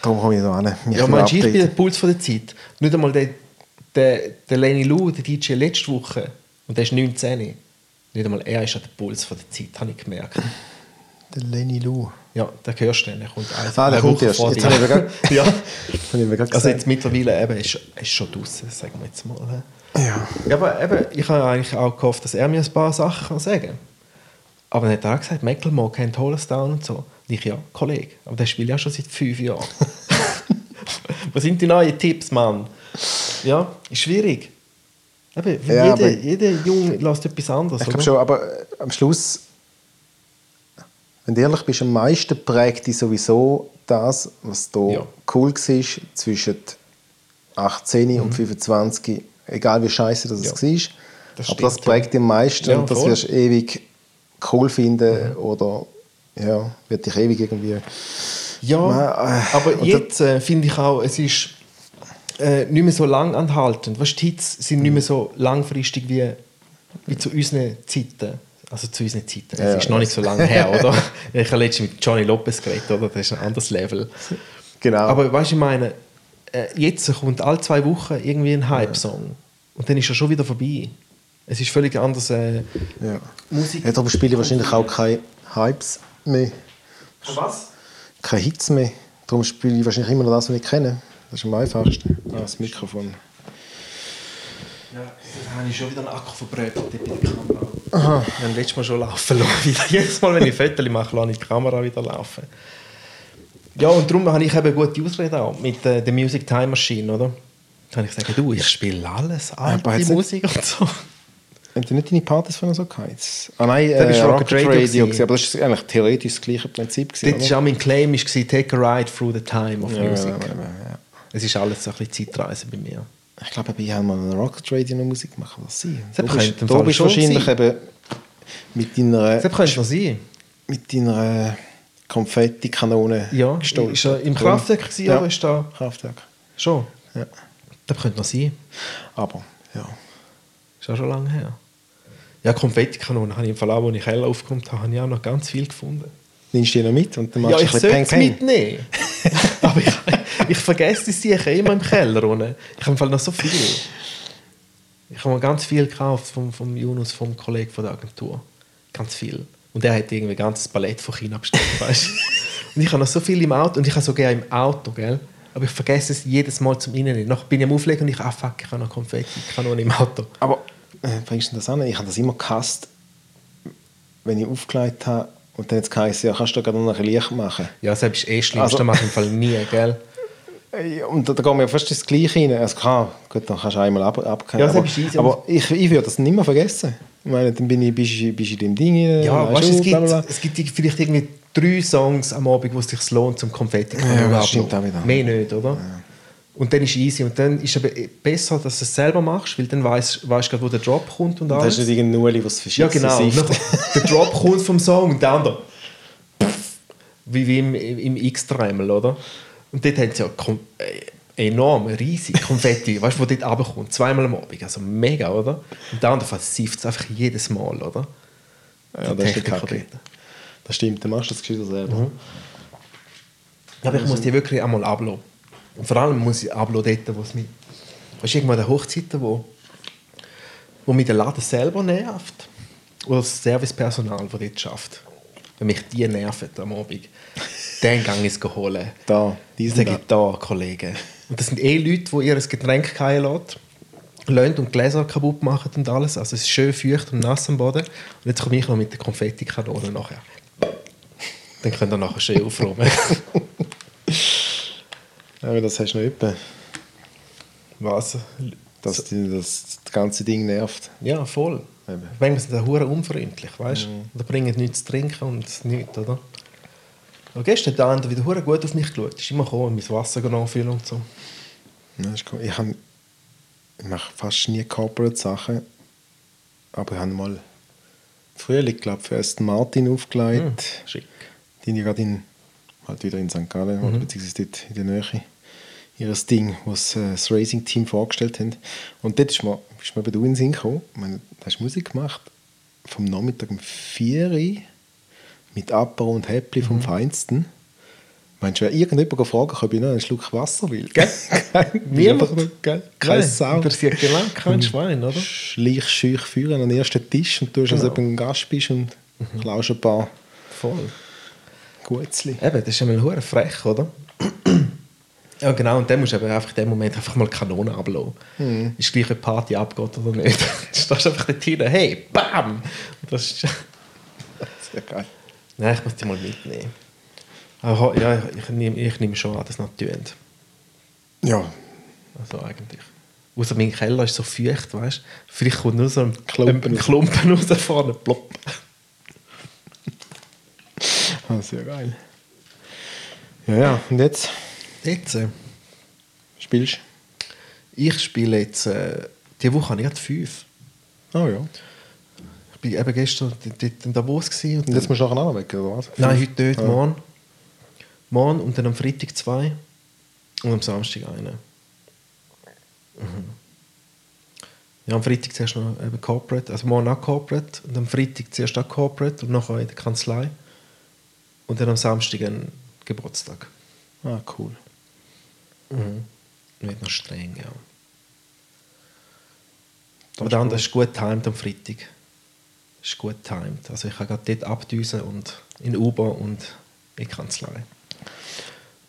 darum komme ich da an. Ja, ein meinst du, ich bin der. Puls von der Zeit? Nicht einmal der, der, der Lenny Lou, der DJ letzte Woche, und der ist 19. Nicht einmal er ist an der Puls von der Zeit, habe ich gemerkt. Der Lenny Lou. Ja, der hörst du dann, der kommt also Ah, der kommt erst. Jetzt habe ich mir grad- ja. Gerade Also jetzt mittlerweile eben, ist, ist schon draußen, sagen wir jetzt mal. Ja. Aber eben, ich habe eigentlich auch gehofft, dass er mir ein paar Sachen kann sagen kann. Aber dann hat er auch gesagt, Mecklenburg kennt Hollistown und so. Und ich, ja, Kollege, aber der spielt ja schon seit fünf Jahren. Was sind die neuen Tipps, Mann? Ja, ist schwierig. Eben, Ja, jeder, jeder Junge lässt etwas anderes, Ich glaube schon, aber am Schluss, wenn du ehrlich bist, am meisten prägt dich sowieso das, was da Ja. cool war zwischen 18 und 25, egal wie scheiße das Mhm. Ja. es war. Das aber das prägt dich am meisten Ja, und das voll. Mhm. wirst du ewig cool finden oder ja, wird dich ewig irgendwie. Ja, Nein, äh, aber jetzt äh, finde ich auch, es ist äh, nicht mehr so lang anhaltend. Weißt, die Hits sind nicht mehr so langfristig wie, wie zu unseren Zeiten. Also zu unseren Zeiten. Es Ja, ist noch nicht so lange her, oder? Ich habe letztens mit Johnny Lopez geredet, oder? Das ist ein anderes Level. Genau. Aber weißt du, ich meine, äh, jetzt kommt alle zwei Wochen irgendwie ein Hype-Song. Und dann ist er schon wieder vorbei. Es ist völlig anders. Äh, ja. Musik. Ja, darum spiele ich wahrscheinlich auch keine Hypes mehr, Was? keine Hits mehr. Darum spiele ich wahrscheinlich immer noch das, was ich kenne. Das ist am einfachsten. Ah, das Mikrofon. Ja, jetzt habe ich schon wieder einen Akku verbrötet bei der Kamera. Aha. Haben letztes Mal schon laufen lassen. Wieder. Jedes Mal, wenn ich Fotos mache, lasse ich die Kamera wieder laufen. Ja, und darum habe ich eben gute Ausrede auch mit äh, der Music Time Machine, oder? Dann kann ich sagen, du, ich spiele alles, hat's nicht- Musik und so. Haben die nicht deine Partys von so gehabt? Ah nein, Das äh, war Rocket, Rocket Radio Radio. gewesen. aber das ist eigentlich theoretisch das gleiche Prinzip. gewesen, Das war auch mein Claim, war, take a ride through the time of Ja, music. ja, ja. Es ist alles so ein bisschen Zeitreise bei mir. Ich glaube, ich habe mal eine Rocket Radio noch Musik gemacht. Was sein? Das Du könnte bist, du bist wahrscheinlich sein. eben mit deiner, Das könnte sein. mit deiner Konfettikanone Ja, gestolpert. ist er im Kraftwerk gewesen, Ja. ist da Kraftwerk. schon? Ja. Das könnte noch sein. Aber, ja. Ist auch schon lange her. Ja, Konfettikanonen habe ich im Fall auch, als ich Keller aufgekommen habe, habe ich auch noch ganz viel gefunden. Nimmst du die noch mit und dann Ja, machst du sollte ein bisschen Peng, Peng. mitnehmen. Aber ich, ich vergesse die sicher immer im Keller. unten. Ich habe im Fall noch so viel. Ich habe mir ganz viel gekauft vom, vom Yunus, vom Kollegen von der Agentur. Ganz viel. Und er hat irgendwie ein ganzes Palett von China bestellt, weißt? Und ich habe noch so viel im Auto und ich habe so gerne im Auto, gell? Aber ich vergesse es jedes Mal zum Innen. Nachher bin ich am Auflegen und ich, ah fuck, ich habe noch Konfetti, ich habe noch im Auto. Aber äh, bringst du das an? Ich habe das immer gehasst, wenn ich aufgelegt habe und dann jetzt heisst, ja, kannst du gerade noch ein Licht machen. Ja, das ist eh schlimm, Also- das mache ich im Fall nie, gell? Und da, da gehen wir fast das Gleiche rein. Also klar, gut, dann kannst du einmal ab, abgehen. Ja, das aber aber ich, ich würde das nicht mehr vergessen. Ich meine, dann bin ich, bist, du- bist in dem Ding Ja, weißt du, es gibt, es gibt vielleicht irgendwie drei Songs am Abend, wo es sich lohnt, zum Konfetti Ja, das stimmt auch wieder. Mehr nicht, oder? Und dann ist easy. Und dann ist es aber besser, dass du es selber machst, weil dann weißt du, weißt, wo der Drop kommt und Da alles. ist nicht irgendein Nuli, was verschießt. Ja, genau. Der Drop kommt vom Song und der andere. Wie, wie im, im X-Dremel, oder? Und dort haben sie ja kom- äh, enorm, riesig Konfetti, weißt du, wo dort runterkommt. Zweimal am Abend. Also mega, oder? Und der andere versifft es einfach jedes Mal, oder? Ja, das ist Kacke. Das stimmt, dann machst du das Geschirr selber. Mhm. Aber ich muss die wirklich einmal ablassen. Und vor allem muss ich ablassen dort, wo es mich... Weißt du, irgendwann an Hochzeiten, wo, wo mich der Laden selber nervt. Oder das Servicepersonal, das dort schafft. Wenn mich die nerven am Abend, dann gehe ich es holen. Da, Die diesen sage ich da, Kollegen. Und das sind eh Leute, die ihr Getränk fallen lassen, lassen und Gläser kaputt machen und alles. Also es ist schön feucht und nass am Boden. Und jetzt komme ich noch mit der Konfettikanone nachher. Dann könnt ihr nachher schön aufräumen. Aber das hast du noch etwa, Was? dass das, das ganze Ding nervt. Ja, voll. Eben. Manchmal sind die hure unfreundlich, weißt du? Oder bringen nichts zu trinken und nichts, oder? Aber gestern hat der andere wieder hure gut auf mich geschaut. Ist immer gekommen, mein Wasser nachfüllen und so. Ja, ist cool. Ich, hab, ich mache fast nie Corporate-Sachen, aber ich habe mal Frühling, glaube für Aston Martin aufgelegt. Schick. Die sind ja gerade in, halt wieder in St. Gallen, oder beziehungsweise dort in der Nähe, ihr Ding, was äh, das Racing-Team vorgestellt haben. Und dort ist mir, ist mir eben du in den Sinn gekommen. Meine, du hast Musik gemacht, vom Nachmittag um 4 Uhr, mit Apero und Häppli vom Feinsten. Meinst du, wenn irgendjemand gefragt hat, ob ich noch einen Schluck Wasser will? Gell? Niemand? Gell? Keine Sau. Interessiert genau kein Schwein, oder? Schleich schüch führen an den ersten Tisch und du hast, als Genau. ob du ein Gast bist und klaust ein paar Voll. Gutzli. Eben, das ist einmal frech, oder? Ja, genau. Und dann musst du einfach in dem Moment einfach mal Kanone ablassen. Ist gleich, die Party abgeht oder nicht. du stehst einfach dort hin, hey, bam! Und das ist... Sehr geil. Nein, ich muss die mal mitnehmen. Aber ja, ich, ich, nehme, ich nehme schon an, dass noch tun. Ja, Also eigentlich. Außer mein Keller ist so feucht, weißt du? Vielleicht kommt nur so ein Klumpen ein. Klumpen raus vorne, plopp. ah, sehr geil. Ja, ja, und jetzt Jetzt, äh, spielst ich spiele jetzt, äh, diese Woche habe ich gerade fünf. du? Oh ja. Ich bin eben gestern dort in Davos gewesen und Und jetzt musst du nachher auch noch weg, oder was? Nein, heute nicht, Ah. morgen. Morgen und dann am Freitag zwei und am Samstag einen. Mhm. Ja, am Freitag zuerst noch eben Corporate, also morgen auch Corporate und am Freitag zuerst auch Corporate und nachher in der Kanzlei. Und dann am Samstag ein Geburtstag. Ah, cool. Mhm. Wird noch streng, ja. Das Aber andere cool. ist gut timed am Freitag. Ist gut timed. Also ich kann gerade dort abdüsen und in Uber und in die Kanzlei.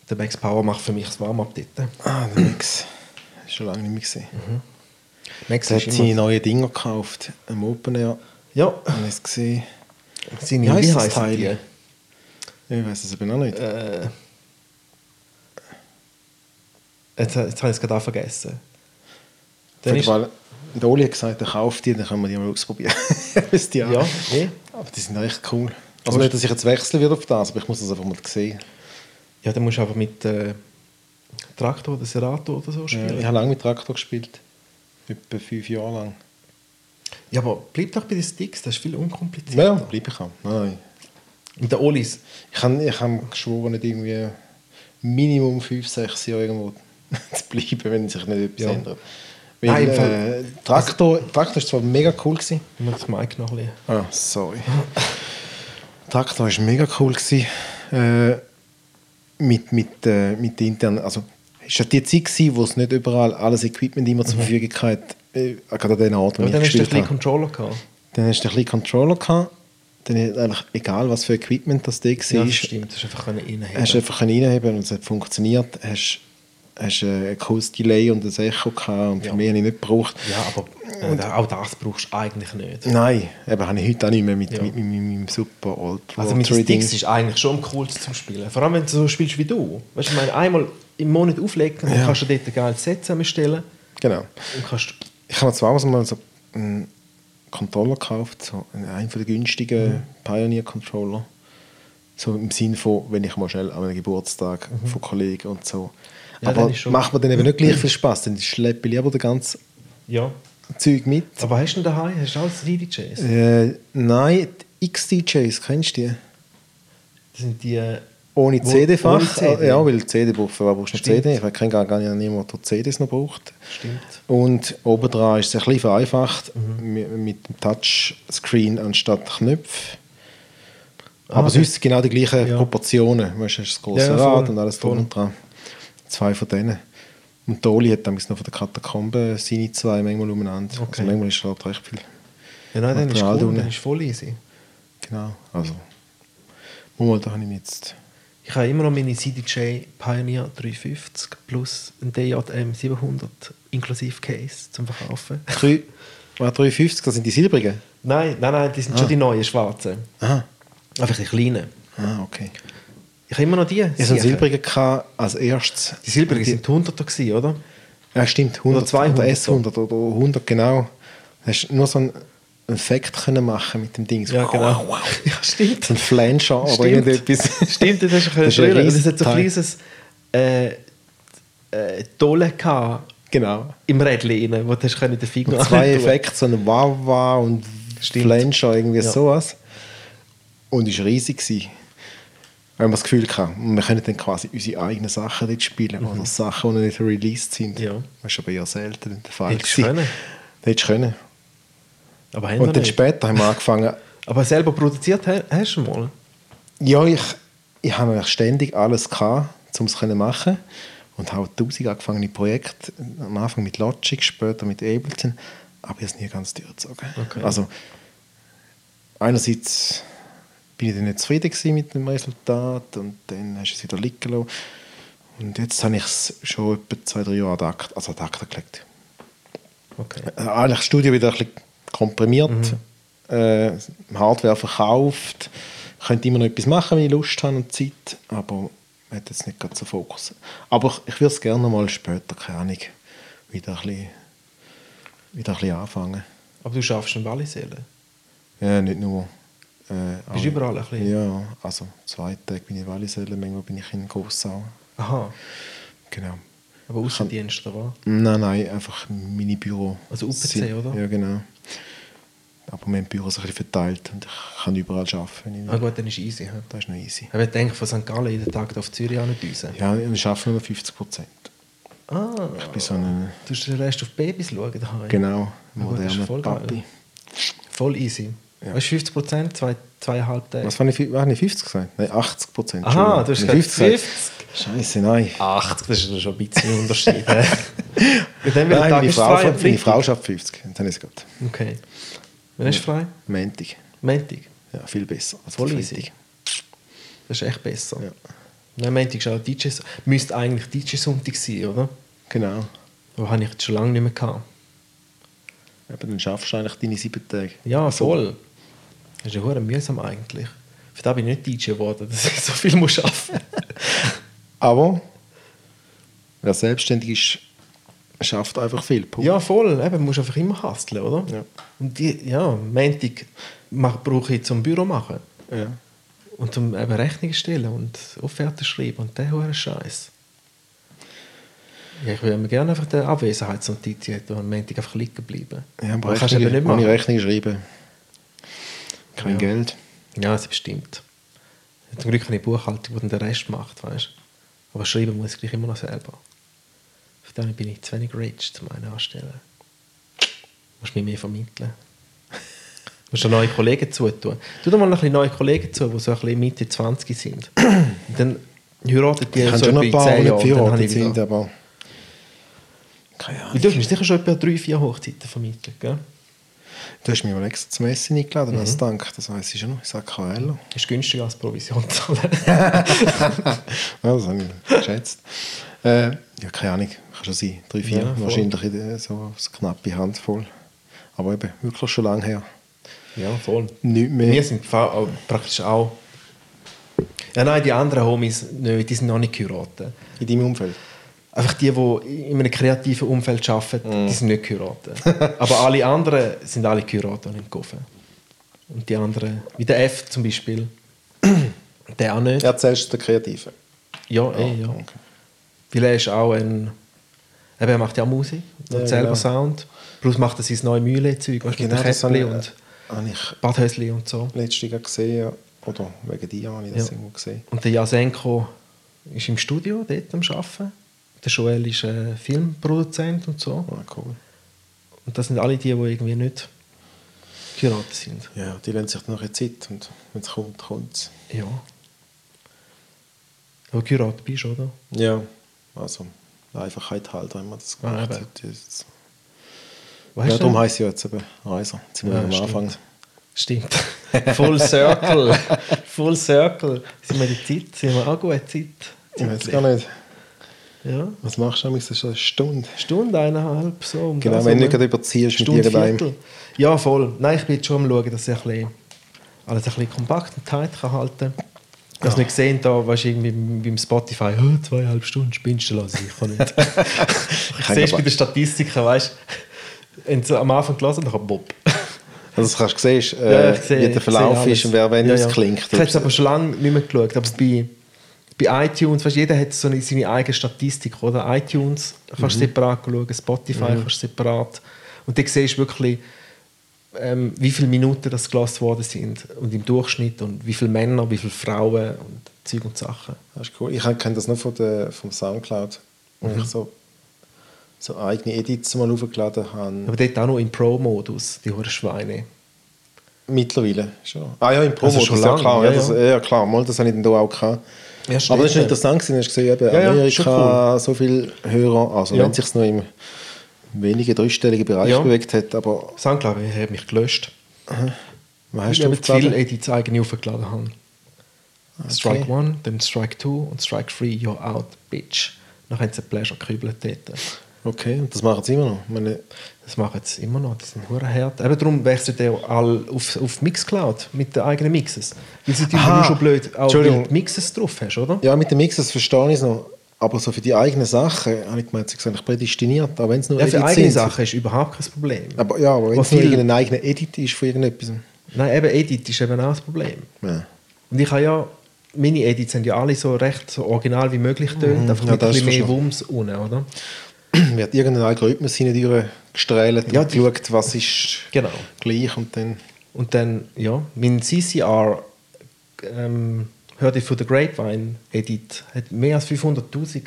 Der Max Power macht für mich das Warm-up dort. Ah, der du schon lange nicht mehr gesehen. Max Der hat seine neuen Dinger gekauft. Am Open Air. Ja, Habe ich es gesehen. seine, Wie wie das Teil? die? Ich weiß es aber noch nicht. Äh, jetzt, jetzt habe ich es gerade auch vergessen. Dann ist, Weil der Oli hat gesagt, er kauft die, dann können wir die mal ausprobieren. Ihr ja, eh. Aber die sind echt cool. Also nicht, dass ich jetzt wechseln würde auf das, aber ich muss das einfach mal sehen. ja, dann musst du einfach mit äh, Traktor oder Serato oder so Ja, spielen. ich habe lange mit Traktor gespielt. Etwa fünf Jahre lang. Ja, aber bleib doch bei den Sticks, das ist viel Ja, unkomplizierter. ja bleibe ich auch. Nein. Und der Olis, Ich habe ich hab geschworen, nicht irgendwie Minimum fünf, sechs Jahre irgendwo zu bleiben, wenn sich nicht etwas Ja. ändert. Weil, Nein, äh, Traktor, Traktor ist zwar mega cool gewesen. ich muss das Mic noch ein bisschen... Ah, sorry. Traktor war mega cool. Gewesen. Äh, mit, mit, äh, mit internen, also es war die Zeit, gewesen, wo es nicht überall alles Equipment immer zur Verfügung hatte, äh, gerade an den Orten, wo Aber ich dann hast du ein gespielt habe. Controller gehabt. Dann hast du ein bisschen Controller gehabt. Dann ist eigentlich egal, was für Equipment das da war. Ja, das stimmt. Das ist einfach reinheben. Hast du einfach reinheben und es hat funktioniert. Hast, hast äh, ein cooles Delay und ein Echo gehabt und Ja. für mich habe ich nicht gebraucht. Ja, aber äh, auch das brauchst du eigentlich nicht. Nein, eben habe ich heute auch nicht mehr mit, Ja. mit, mit, mit meinem super Ultra Also mit. Sticks ist eigentlich schon coolsten zum Spielen. Vor allem, wenn du so spielst wie du. Weißt du, ich meine, einmal im Monat auflegen, dann Ja. kannst du dort ein geiles Set zusammenstellen. Genau. Und kannst, Ich habe mir zwar mal so einen Controller gekauft, so einen von den günstigen Mhm. Pioneer-Controller. So im Sinn von, wenn ich mal schnell an einem Geburtstag Mhm. von Kollegen und so. Ja, aber macht mir dann eben nicht gleich viel Spaß, dann schleppe ich lieber das ganze Ja. Zeug mit. Aber hast du denn daheim? Hast du alles DJs? Äh, nein, die XDJs, kennst du die? Das sind die... äh, Ohne CD-Fach? CD? Ja, weil CD braucht, wer brauchst du. CD? Ich kenne gar, gar nicht niemanden, der CDs noch braucht. Stimmt. Und obendran ist es ein bisschen vereinfacht Mhm. mit, dem Touchscreen anstatt Knöpfe. Ah, Aber das- sonst genau die gleichen Ja. Proportionen. Du, hast das große Ja, voll, Rad und alles drum und dran. Zwei von denen. Und Doli hat damals noch von der Katakombe seine zwei manchmal umeinander. Okay. Also manchmal ist halt recht viel. Ja, nein, dann ist cool. Dann ist voll easy. Genau. Also, mal, da habe ich mich jetzt. Ich habe immer noch meine CDJ Pioneer 350 plus ein DJM 700 inklusive Case zum Verkaufen. Drei, ah, 350, das sind die silbrigen. nein, nein, nein, die sind schon die neuen schwarzen. Aha. Einfach die kleinen. Ah, okay. Ich habe immer noch die. Ich silbrigen gehabt als erstes. Die silbrigen sind die 100er gewesen, oder? Ja, stimmt. 100, Oder 200 oder S100 oder 100, genau. Du hast nur so einen Effekt können machen mit dem Ding. So, Ja, genau. Wow, wow. Ja, stimmt. So ein Flanscher oder Stimmt. irgendetwas. Stimmt, das hast du Das ein können Das hat so ein kleines äh, äh, gehabt Genau. im Rädchen rein, wo du hast können den Finger Und zwei. Effekte, so ein Wawa und. Flanscher, irgendwie Ja. sowas. Und es war riesig. Gewesen. Weil man das Gefühl hatte, wir können dann quasi unsere eigenen Sachen dort spielen. Oder Sachen, die noch nicht released sind. Mhm. Ja. Das ist aber eher selten der Fall. Hättest du können. Hättest du können. Aber Und dann nicht. später haben wir angefangen, Aber selber produziert ha- hast du mal? Ja, ich, ich habe eigentlich ständig alles gehabt, um es zu machen. Und habe tausend angefangene Projekte. Am Anfang mit Logic, später mit Ableton. Aber ich habe es nie ganz durchgezogen. Okay. Also, einerseits bin ich dann nicht zufrieden mit dem Resultat und dann hast du es wieder liegen lassen. Und jetzt habe ich es schon etwa zwei, drei Jahre ad acta, also ad acta gelegt. Okay. Äh, eigentlich das Studio wieder ein bisschen komprimiert, Mhm. äh, Hardware verkauft. Ich könnte immer noch etwas machen, wenn ich Lust habe und Zeit, aber ich hat jetzt nicht gerade so Fokus. Aber ich, ich würde es gerne mal später, keine Ahnung, wieder ein bisschen, wieder ein bisschen anfangen. Aber du schaffst in Wallisellen. Ja, nicht nur. Äh, Bist auch- überall ein bisschen? Ja, also zwei Tage bin ich in Wallisellen, manchmal bin ich in Gossau. Aha. Genau. Aber Außendienst oder? Nein, nein, einfach meine Büro. Also UPC, sind- oder? Ja, genau. Aber mein Büro ist ein bisschen verteilt und ich kann überall arbeiten. Ich. Ah gut, dann ist easy. hä? Das ist noch easy. Ich würde denken, von St. Gallen jeden Tag auf Zürich andüsen. Ja, ich arbeite nur 50 Prozent. Ah, Ich bin so ein, du musst den Rest auf Babys schauen daheim. genau, ist moderner geil. Papi. Voll easy. Ja. Weißt du, 50 Prozent, zwei, zweieinhalb Tage. Was war ich, ich 50 gesagt? Nein, 80 Prozent. Aha, du hast gesagt 50. Scheiße, nein. 80, das ist schon ein bisschen ein Unterschied. dem Nein, meine ist Frau, frei am meine. Frau schafft 50. Dann ist es gut. Okay. Wann hast du frei? Montag. Montag. Ja, viel besser. als Voll Freitag. easy. Das ist echt besser. Ja. Nein, Montag ist auch DJ... Müsste eigentlich DJ-Sonntag sein, oder? Genau. Aber habe ich jetzt schon lange nicht mehr gehabt. Aber dann schaffst du eigentlich deine sieben Tage. Ja, Also, voll. Das ist ja mühsam eigentlich. Für das bin ich nicht DJ geworden, dass ich so viel muss arbeiten Aber wer selbstständig ist, schafft einfach viel. Punkt. Ja, voll. Eben, du musst einfach immer hustlen, oder? Ja. Und die, ja, Montag brauche ich zum Büro machen. Ja. Und zum eben Rechnungen stellen und Offerten schreiben und der hohe Scheiß. Ja, ich würde mir gerne einfach den Abwesenheitsnotiz und am Montag einfach liegen bleiben. Ja, aber Aber kannst du eben nicht Rechnung, machen. ohne Rechnung schreiben. Kein Ja. Geld. Ja, das bestimmt. Zum Glück habe ich Buchhaltung, die dann den Rest macht, weißt Aber schreiben muss ich gleich immer noch selber. Für dann bin ich zu wenig rich, um einen anstellen. Du musst mich mehr vermitteln. Du musst da neue Kollegen zutun. Tu doch mal ein bisschen neue Kollegen zu, die so ein bisschen Mitte 20 sind. Und dann heiraten die Ich so schon ein in paar, 10 die nicht verheiratet ich sind, aber... Keine Ahnung. Du hast mir sicher schon etwa drei, vier Hochzeiten vermittelt, gell? Du hast mich mal extra zum Essen eingeladen Mhm. als Dank. Das weiss ich schon noch. Ich sage Coelho. Ist günstiger als Provision zahlen. Ja, das habe ich geschätzt. Äh, ja, keine Ahnung. Kann schon sein. Drei, vier. Ja. Wahrscheinlich so eine knappe Handvoll. Aber eben, wirklich schon lange her. ja, voll. Nicht mehr. Wir sind auch praktisch auch. Ja, nein, die anderen Homies, nicht, die sind noch nicht geheiratet. In deinem Umfeld. Einfach die, die in einem kreativen Umfeld arbeiten, die sind nicht geheiratet. Aber alle anderen sind alle geheiratet und im Koffer. Und die anderen, wie der F zum Beispiel, der auch nicht. Erzählst du den Kreativen? Ja, eh, ja. okay. Weil er ist auch ein... Eben, er macht ja auch Musik und Ja, selber genau. Sound. Plus macht er sein neues Mühle-Zeug, mit Genau, Käppli ich, und ich Badhösli und so. letztes Jahr gesehen. ja. Oder wegen dir habe ich das Ja. irgendwo gesehen. Und der Jasenko ist im Studio dort am Arbeiten. Der Joel ist äh, Filmproduzent und so. Ah, cool. Und das sind alle die, die irgendwie nicht geheiratet sind. Ja, die lassen sich dann noch eine Zeit und wenn es kommt, kommt es. Ja. Aber geheiratet bist oder? Ja, also Einfachheit halber haben wir das Ah, gemacht. eben. Das- ja, darum heisst es ja jetzt eben Reiser. Jetzt sind wir Ja, am. Anfang. Stimmt. Full Circle. Full Circle. Sind wir die Zeit? Sind wir auch gut Zeit? Ich weiß gar nicht. Ja. Was machst du? Das ist eine Stunde. Stunde, eineinhalb, so. Um Genau, wenn du nicht gerade überziehst mit Stunde, irgendeinem. Viertel. Ja, voll. Nein, ich bin jetzt schon am schauen, dass ich ein bisschen, alles ein bisschen kompakt und tight kann halten kann. Ich habe es nicht gesehen, da weißt du, irgendwie beim Spotify, oh, zweieinhalb Stunden spinnst du lassen. Ich kann nicht. ich sehe es bei den Statistiken, weißt du, am Anfang gelesen hast, dann bob. Also das kannst du sehen, Ja, äh, sehe- wie der Verlauf ist und wer wenn Ja, es ja. klingt. Ich habe jetzt aber schon lange nicht mehr geschaut, aber bei, bei iTunes, weißt, jeder hat so eine, seine eigene Statistik, oder? iTunes kannst Mhm. du separat schauen, Spotify kannst du separat. Und dann siehst du wirklich, ähm, wie viele Minuten das gelassen worden sind und im Durchschnitt und wie viele Männer, wie viele Frauen und Zeug und Sachen. Das ist cool. Ich kenne das noch von der, vom Soundcloud, wo Mhm. ich so, so eigene Edits mal aufgeladen habe. Aber dort auch noch im Pro-Modus, die hohen Schweine. Mittlerweile schon. Ah ja, im Also das ist ja klar. ja, Ja, das, ja. klar, mal, das habe ich dann da auch gehabt. Ja, Aber das ist ja. interessant, gewesen, hast du gesehen, eben Ja, Amerika so viele Hörer, also wenn es sich noch im wenigen dreistelligen Bereich bewegt hat, aber Soundcloud hat mich gelöscht. was hast ich du habe zu viele? Edits eigene aufgeladen haben. Strike 1, dann Strike 2 und Strike 3, you're out, bitch. Dann haben sie Pleasure gekübelt dort. Okay, und das machen sie immer noch. Meine, Das machen sie immer noch, die sind hart. Eben darum wechseln die auch alle auf, auf Mixcloud mit den eigenen Mixes. Weil sie natürlich nur schon blöd, auch Mixes drauf hast, oder? ja, mit den Mixes verstehe ich es noch. Aber so für die eigenen Sachen habe ich gemeint, sie sind eigentlich prädestiniert, auch wenn es nur Ja, für Edits eigene sind. Sachen ist überhaupt kein Problem. Aber ja, aber wenn es nur irgendein eigener Edit ist von irgendetwas. Nein, eben Edit ist eben auch das Problem. Ja. Und ich habe ja, meine Edits sind ja alle so recht so original wie möglich tönt, einfach Mhm. Ja, mit das ein bisschen mehr Wumms unten, oder? Wird irgendein Algorithmus hinein gestrahlt Ja, und geschaut, was ist Genau. gleich und dann... Und dann, ja, mein CCR, ähm, hörte ich von der Grapevine Edit, hat mehr als 500'000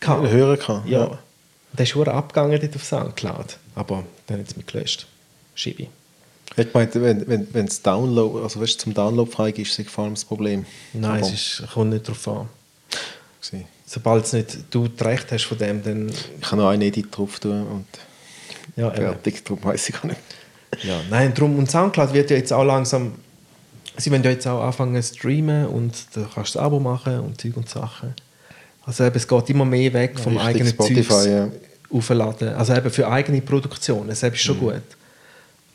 gehabt. hören kann. Ja. ja. Der ist schon abgegangen dort auf Soundcloud. Aber dann hat es mich gelöscht. Schiebe. Ich meinte, wenn, wenn, wenn es Download, also weißt, zum Download freigibst, ist vor allem das Problem. Nein, Aber- es ist, kommt nicht darauf an. gewesen. Sobald nicht, du das Recht hast von dem, dann... Ich kann noch einen Edit drauf tun und Ja, eben. fertig, darum weiss ich gar nicht. Ja, nein, drum, und Soundcloud wird ja jetzt auch langsam, sie wollen ja jetzt auch anfangen zu streamen und da kannst du ein Abo machen und Zeug und Sachen. Also eben, es geht immer mehr weg vom Richtig, eigenen Spotify, Zeugs ja. aufladen. Also eben für eigene Produktion, das ist Mhm. schon gut.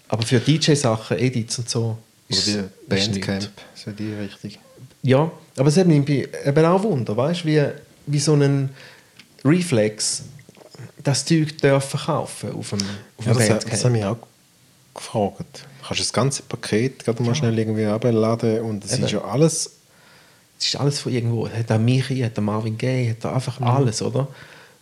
Aber für DJ-Sachen, Edits und so, Oder ist, ist Bandcamp, nichts. so die Richtung. Ja, aber es hat mich eben auch Wunder, weißt du, wie, wie so ein Reflex das Zeug dürfen verkaufen auf dem, auf Ja, das, Bandcamp. das habe ich auch gefragt. Du kannst das ganze Paket gerade mal schnell irgendwie abladen und es ist ja alles... Es ist alles von irgendwo. Hat der Michi, hat der Marvin Gaye, hat da einfach Mhm. alles, oder?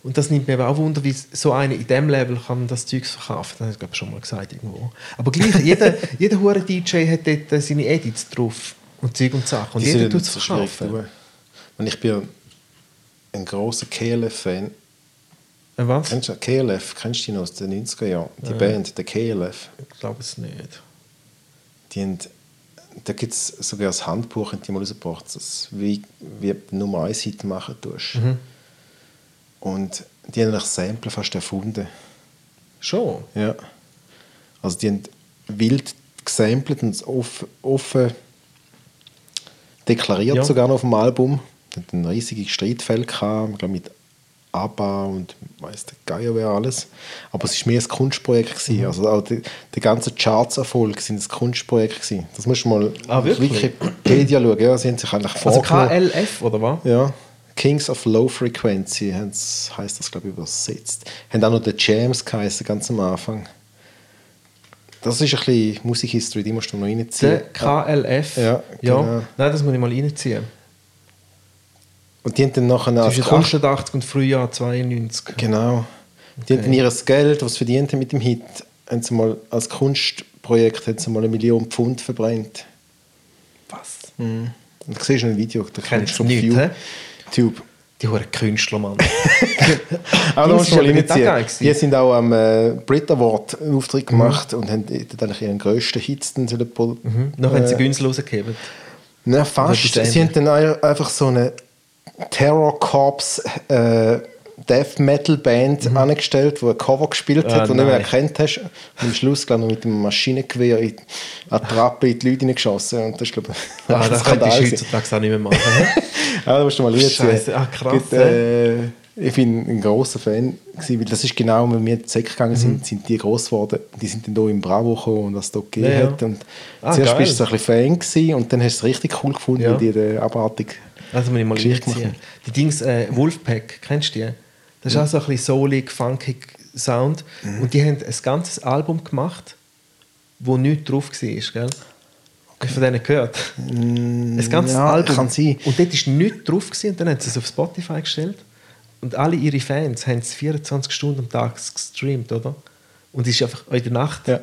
Und das nimmt mir aber auch Wunder, wie so einer in diesem Level kann das Zeug verkaufen. Das habe ich schon mal gesagt irgendwo. Aber gleich, jeder, jeder hure DJ hat dort äh, seine Edits drauf und Zeug und Sachen. Und die jeder tut es verkaufen. Und ich bin ein großer KLF-Fan. Äh, was? Kennst du KLF? Kennst du die noch aus den 90er Jahren? Die Band, der KLF. Ich glaube es nicht. Die haben, da gibt es sogar ein Handbuch, die mal rausgebracht das wie, wie du Nummer 1 Hit machen tust. Mhm. Und die haben eigentlich Sampler fast erfunden. Schon? Ja. Also die haben wild gesampelt und offen, offen deklariert Ja. sogar noch auf dem Album. Ein riesiges Streitfeld gehabt, ich glaube mit ABBA und weiss der Geier wer alles. Aber es war mehr ein Kunstprojekt. Gewesen. Mhm. Also auch die, die ganzen Charts-Erfolge sind ein Kunstprojekt. Gewesen. Das musst du mal Ah, wirklich? Wikipedia schauen. Ja, sie haben sich eigentlich Also. KLF, oder was? Ja, Kings of Low Frequency heisst das, glaube ich, übersetzt. Haben auch noch The Jams geheißen, ganz am Anfang. Das ist ein bisschen Musikhistory, die musst du noch reinziehen. Der KLF? Ja, genau. Nein, das muss ich mal reinziehen. Und die haben dann nachher Zwischen Kunst... 88 und Frühjahr 92. Genau. Die haben dann ihr Geld, was sie verdient haben mit dem Hit, haben sie mal als Kunstprojekt haben sie mal eine Million Pfund verbrennt. Was? Und du siehst noch ein Video, da Kenn kannst ich du auf nicht, View- hä? Tube. Die hohen Künstler, Mann. Da musst du mal auch reinziehen. Die sind auch am äh, Brit Award einen Auftritt gemacht und haben dort eigentlich ihren grössten Hits dann sollen pro- Noch haben sie äh, Günsel rausgegeben. Na, fast. Sie haben dann ein- einfach so eine Terror Corps äh, Death Metal Band angestellt, die ein Cover gespielt Mhm. Ah, hat, das du nicht mehr erkannt hast. Und am Schluss, glaube ich, mit dem Maschinengewehr in an die Trappe in die Leute geschossen. Und das glaube ich, Ah, das könnte ich heutzutage auch nicht mehr machen. Ja, da musst du mal. Scheisse, ah, krass, Gibt, äh, ich bin ein großer Fan gewesen, weil das ist genau, wenn wir in die Säcke gegangen sind, sind die gross geworden. Die sind dann hier im Bravo gekommen und was es dort gegeben Mhm. Ja, ja. hat. Und Ah, zuerst geil. bist du so ein bisschen Fan gewesen und dann hast du es richtig cool gefunden, Ja. die eine abartig Also muss ich mal Geschichte machen. Die Dings äh, Wolfpack, kennst du die? Das ist auch so ein bisschen soulig, funkig Sound. Mhm. Und die haben ein ganzes Album gemacht, wo nichts drauf war, gell? Hast du von denen gehört? ein ganzes Mm, ja, Album. kann sein. Und dort war nichts drauf gewesen, und dann haben sie es auf Spotify gestellt. Und alle ihre Fans haben es 24 Stunden am Tag gestreamt, oder? Und es ist einfach in der Nacht Ja.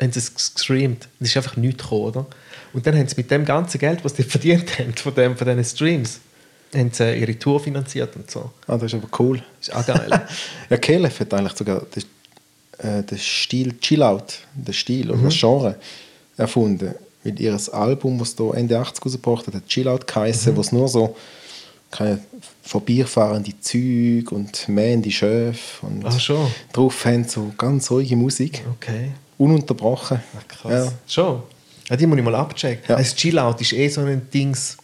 haben sie es gestreamt. Und es ist einfach nichts gekommen, oder? Und dann haben sie mit dem ganzen Geld, was sie verdient haben, von, dem, von diesen Streams, haben sie ihre Tour finanziert und so. Ah, das ist aber cool. Ist auch geil. Ja, Kelef hat eigentlich sogar den, äh, den Stil Chillout, den Stil Mhm. oder das Genre erfunden. Weil ihr Album, das da Ende 80 rausgebracht hat, hat Chillout geheißen, Mhm. wo es nur so keine vorbeifahrende Züge und mähende Schöfe und Ah, schon? drauf haben so ganz ruhige Musik, Okay. ununterbrochen. Ah, krass. Ja. Schon? Ja, die muss ich mal abchecken. Ja. Das Chillout ist eh so ein Dings.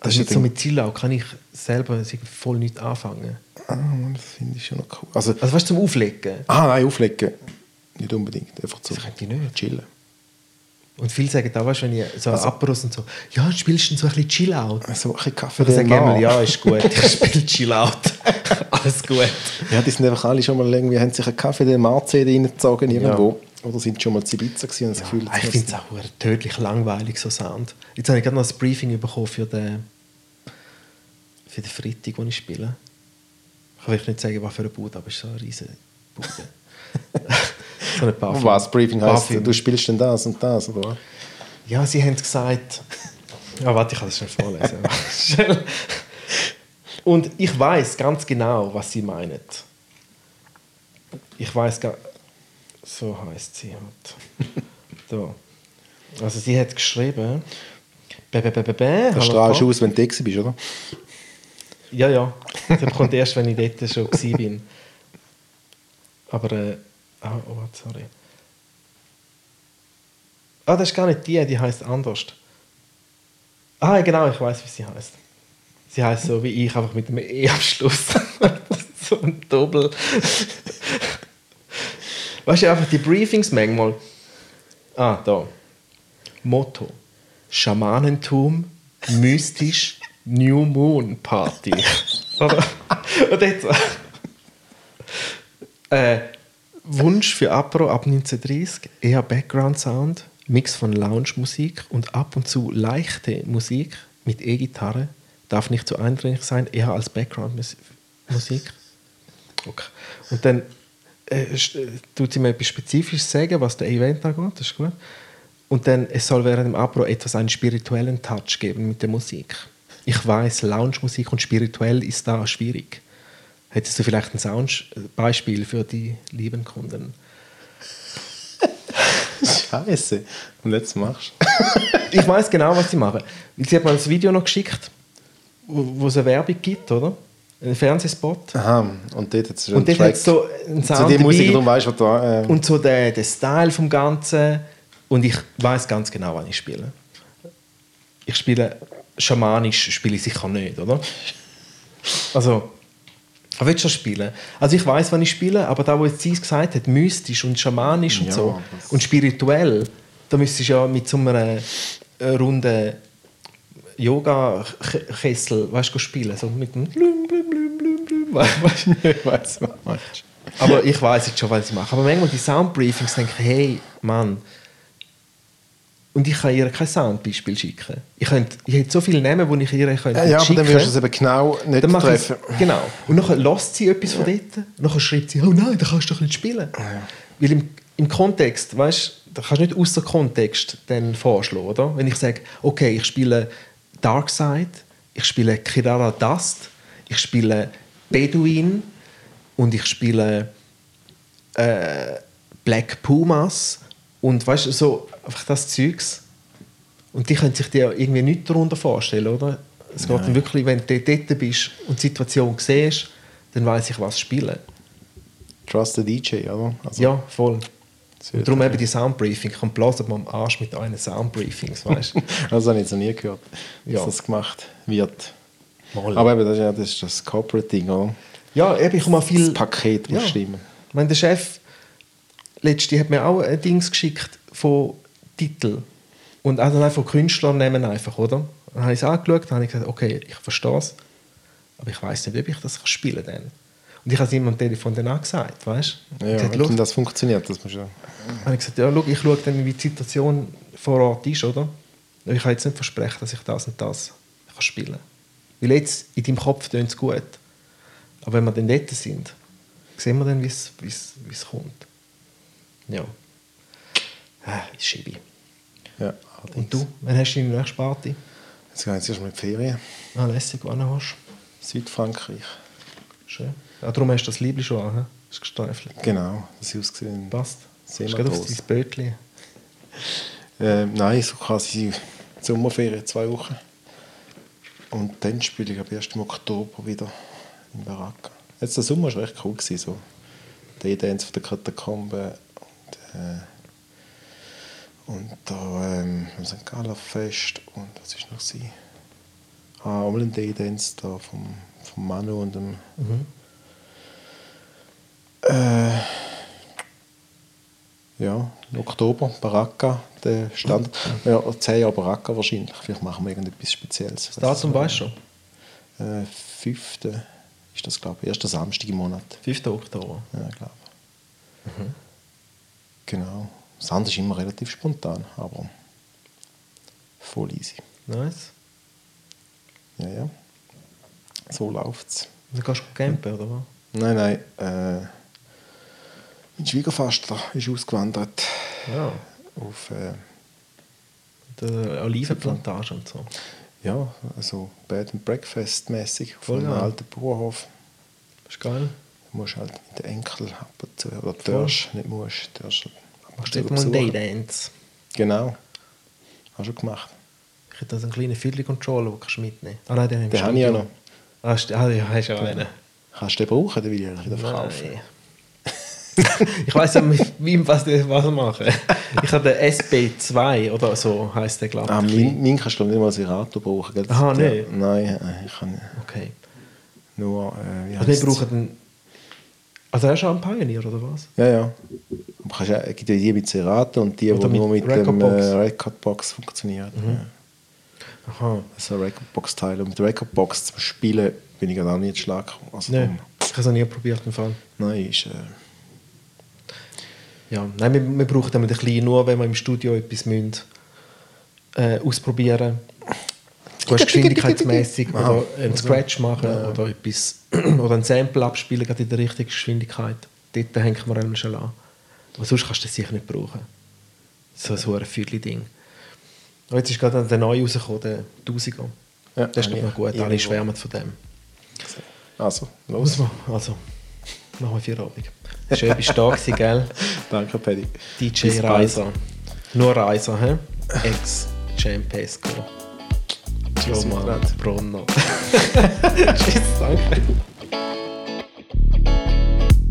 Das Also ist mit, so mit Chillout kann ich selber voll nicht anfangen. Ah, Mann, das finde ich schon noch cool. Also, Also weißt du, zum Auflegen. ah, nein, auflegen. Nicht unbedingt. Einfach ich nicht. chillen. Und viele sagen da, weißt du, wenn ich so Also- Aperos und so, ja, spielst du so ein bisschen Chillout? So ein bisschen Kaffee Del Mar. immer, ja, ist gut, ich spiele Chillout. Alles gut. Ja, die sind einfach alle schon mal irgendwie, haben sich einen Kaffee der Mar-CD reingezogen irgendwo. Oder sind schon mal zu Ibiza gewesen und das Gefühl, Ah, ich finde es auch tödlich langweilig, so Sound. Jetzt habe ich gerade noch ein Briefing bekommen für den, für den Freitag, den ich spiele. Ich kann vielleicht nicht sagen, was für eine Bude, aber es ist so eine riesige Bude. so eine Parfüm. Was? Briefing heisst, Parfüm. du spielst denn das und das, oder was? Ja, sie haben gesagt. Ja, warte, ich kann das schon vorlesen. Und ich weiß ganz genau, was sie meinen. Ich weiß gar. So heißt sie halt. so. Also sie hat geschrieben. Bä, bä, bä, bä, bä, Da strahlst du aus, wenn du Exi bist, oder? Ja, ja. Das kommt erst, wenn ich dort schon bin. Aber, äh, ah, oh, sorry. Ah, das ist gar nicht die, die heißt anders. Ah, genau, ich weiß, wie sie heißt. Sie heißt so wie ich, einfach mit einem E-Abschluss. so ein Doppel. Weißt du, einfach die Briefings manchmal. Ah, da. Motto: Schamanentum, mystisch, New Moon Party. Oder? Und jetzt. Äh, Wunsch für Apro ab 1930, eher Background Sound, Mix von Lounge-Musik und ab und zu leichte Musik mit E-Gitarre. Darf nicht zu eindringlich sein, eher als Background-Musik. Okay. Und dann äh, äh, tut sie mir etwas Spezifisches sagen, was der Event angeht, das ist gut. Und dann, es soll während dem Apro etwas einen spirituellen Touch geben mit der Musik. Ich weiß, Lounge-Musik und spirituell ist da schwierig. Hättest du vielleicht ein Soundbeispiel für die lieben Kunden? Scheiße. Und jetzt machst Ich weiß genau, was sie machen. Sie hat mir das Video noch geschickt, wo, wo es eine Werbung gibt, oder? Ein Fernsehspot. Aha, und dort hat es schon Und dort Track. so einen Zu Sound der Musik, du weißt, was da... Äh, und so der, der Style vom Ganzen. Und ich weiß ganz genau, was ich spiele. Ich spiele schamanisch, spiele ich sicher nicht, oder? Also, ich will schon spielen. Also ich weiß, wann ich spiele, aber da, wo jetzt sie es gesagt hat, mystisch und schamanisch und Ja, so und spirituell, da müsstest du ja mit so einer äh, runden Yoga-Kessel, weißt du, spielen, so mit dem blüm, blüm, blüm, blüm, blüm, weißt du? ich weiß, was du meinst. Aber ich weiß jetzt schon, was ich mache. Aber manchmal die Soundbriefings denke ich, hey, Mann, und ich kann ihr kein Soundbeispiel schicken. Ich, könnte, ich hätte so viele Namen, die ich ihr könnte Ja, aber schicken dann wirst du es eben genau nicht dann treffen. ich's- Genau. Und dann lässt sie etwas von dort. Und dann schreibt sie, oh nein, da kannst du doch nicht spielen. Weil im, im Kontext, weißt du, da kannst du nicht außer Kontext dann vorschlagen, oder? Wenn ich sage, okay, ich spiele Darkseid, ich spiele Kirara Dust, ich spiele Bedouin und ich spiele äh, Black Pumas und weißt du, so einfach das Zeugs. Und die können sich dir irgendwie nicht darunter vorstellen, oder? Es geht dann wirklich, wenn du dort bist und die Situation siehst, dann weiß ich, was spielen. Trust the DJ, oder? Also, Ja, voll. Das Und darum eben die Soundbriefing. Ich komme blasen am Arsch mit euren Soundbriefings, weißt du? Also habe ich jetzt noch nie gehört, dass Ja. das gemacht wird. Mal. Aber eben, das ist ja das, ist das Corporate-Ding, oder? ja, eben, ich komme auch viel... Das Paket muss Ja. stimmen. Ich meine, der Chef letzte hat mir auch ein Dings geschickt von Titel. Und auch dann einfach Künstler nehmen einfach, oder? Dann habe ich es angeschaut und habe ich gesagt, okay, ich verstehe es, aber ich weiß nicht, ob ich das spielen kann. Und ich habe es ihm am Telefon dann auch gesagt, weißt du? Ja, gesagt, wenn «Schau, das funktioniert, das muss ja... habe ich gesagt, ja, schau, ich schaue dann, wie die Situation vor Ort ist, oder? Aber Ich kann jetzt nicht versprechen, dass ich das und das kann spielen kann. Weil jetzt in deinem Kopf tönt es gut. Aber wenn wir dann dort sind, sehen wir dann, wie es kommt. Ja. Ah, ist schiebe. Ja, Und du, wann hast du deine nächste Party? Jetzt gehen wir erstmal in die Ferien. Ah, lässig, wann hast Südfrankreich. du? Schön. Ah, darum hast du das Liebling schon an, he? Das ist gestreifelt. Genau, das ist ausgesehen. Passt. Sehr Hast du auf dein Bötchen? Ähm, nein, so quasi Sommerferien, zwei Wochen. Und dann spiele ich erst im Oktober wieder in Baraka. Jetzt der Sommer war recht cool. Gewesen, so. Der Dance von der Katakombe und, äh, und da ähm, am St. Galler Fest und was ist noch sie? Ah, auch mal ein Day-Dance da vom, vom Manu und dem äh, ja, im Oktober, Baraka, der Stand. Ja, 10 Jahre Baraka wahrscheinlich. Vielleicht machen wir irgendetwas Spezielles. Das Datum weißt du schon? Äh, 5. ist das, glaube ich. Erster Samstag im Monat. 5. Oktober. Ja, glaube Genau. Das andere ist immer relativ spontan, aber voll easy. Nice. Ja, ja. So läuft's. Dann gehst du campen, oder was? Nein, nein. Äh, mein Schwiegervater ist ausgewandert Ja. auf äh, Der Olivenplantage und so. ja, also Bed and Breakfast mäßig auf Voll einem geil. alten Bauernhof. Das ist geil. Du musst halt mit den Enkel ab und zu, oder darfst, nicht musst, darfst Machst zu du mal einen. Daydance? Genau. Hast du schon gemacht. Ich hätte also einen kleinen Fiddly-Controller, den kannst du mitnehmen. Ah nein, den habe ich ja noch. Ah, st- ah ja, hast ja einen. Kannst du den brauchen, den will ich eigentlich wieder verkaufen. Nein. ich weiß ja, mit wem was was machen. Ich habe den SB2 oder so heißt der, glaube ich. Ah, mein, mein kannst du nicht mal als Serato brauchen. Gell? Aha, nicht? Nein, äh, ich kann Okay. nur... Äh, wie Also wir brauchen den... Also er ist auch ein Pioneer, oder was? Ja, ja. Aber kannst ja, gibt ja die mit Serato und die, die nur mit mit dem Recordbox. äh, Recordbox funktionieren. Ja. Aha. Also Recordbox-Teile. Und mit der Recordbox zum Spielen bin ich auch nicht schlag. Also, Nein, ich habe es noch nie probiert im Fall. Nein, ist... Äh, Ja, nein, wir, wir brauchen dann ein bisschen nur, wenn wir im Studio etwas müssen, äh, ausprobieren Du hast geschwindigkeitsmäßig Aha. oder einen Scratch machen oder etwas oder ein Sample abspielen gerade in der richtigen Geschwindigkeit. Dort hängen wir einmal schon an. Aber sonst kannst du das sicher nicht brauchen. So ein hohes. Aber jetzt ist gerade der neue rausgekommen, der 1000er. Ja, das ist doch noch gut. Alle schwärmen von dem. also, los. man. Also, machen wir vier Abend. Schön bist du da gewesen, gell? Danke, Paddy. DJ Bis bald. Reiser. Nur Reiser, hä? Ex-Champ Pesco. Tschüss, Roman. Brunner. Tschüss, danke.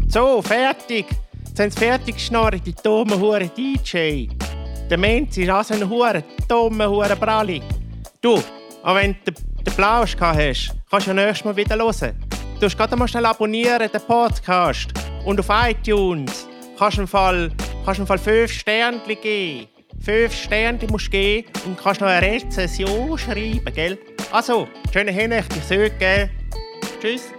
So, fertig. Jetzt haben sie fertig geschnarrt, die dummen Huren DJ. Der Mensch ist also ein Huren, dumme Huren Bralli. Du, auch wenn du den Plausch gehabt hast, kannst du ja nächstes Mal wieder hören. Du musst gerade mal schnell abonnieren, den Podcast. Und auf iTunes kannst du im Fall, kannst im Fall fünf Sterne geben. Fünf Sterne musst du geben und kannst noch eine Rezension schreiben, gell? Also, schöne Hinrichtung, ich sage, gell? Tschüss.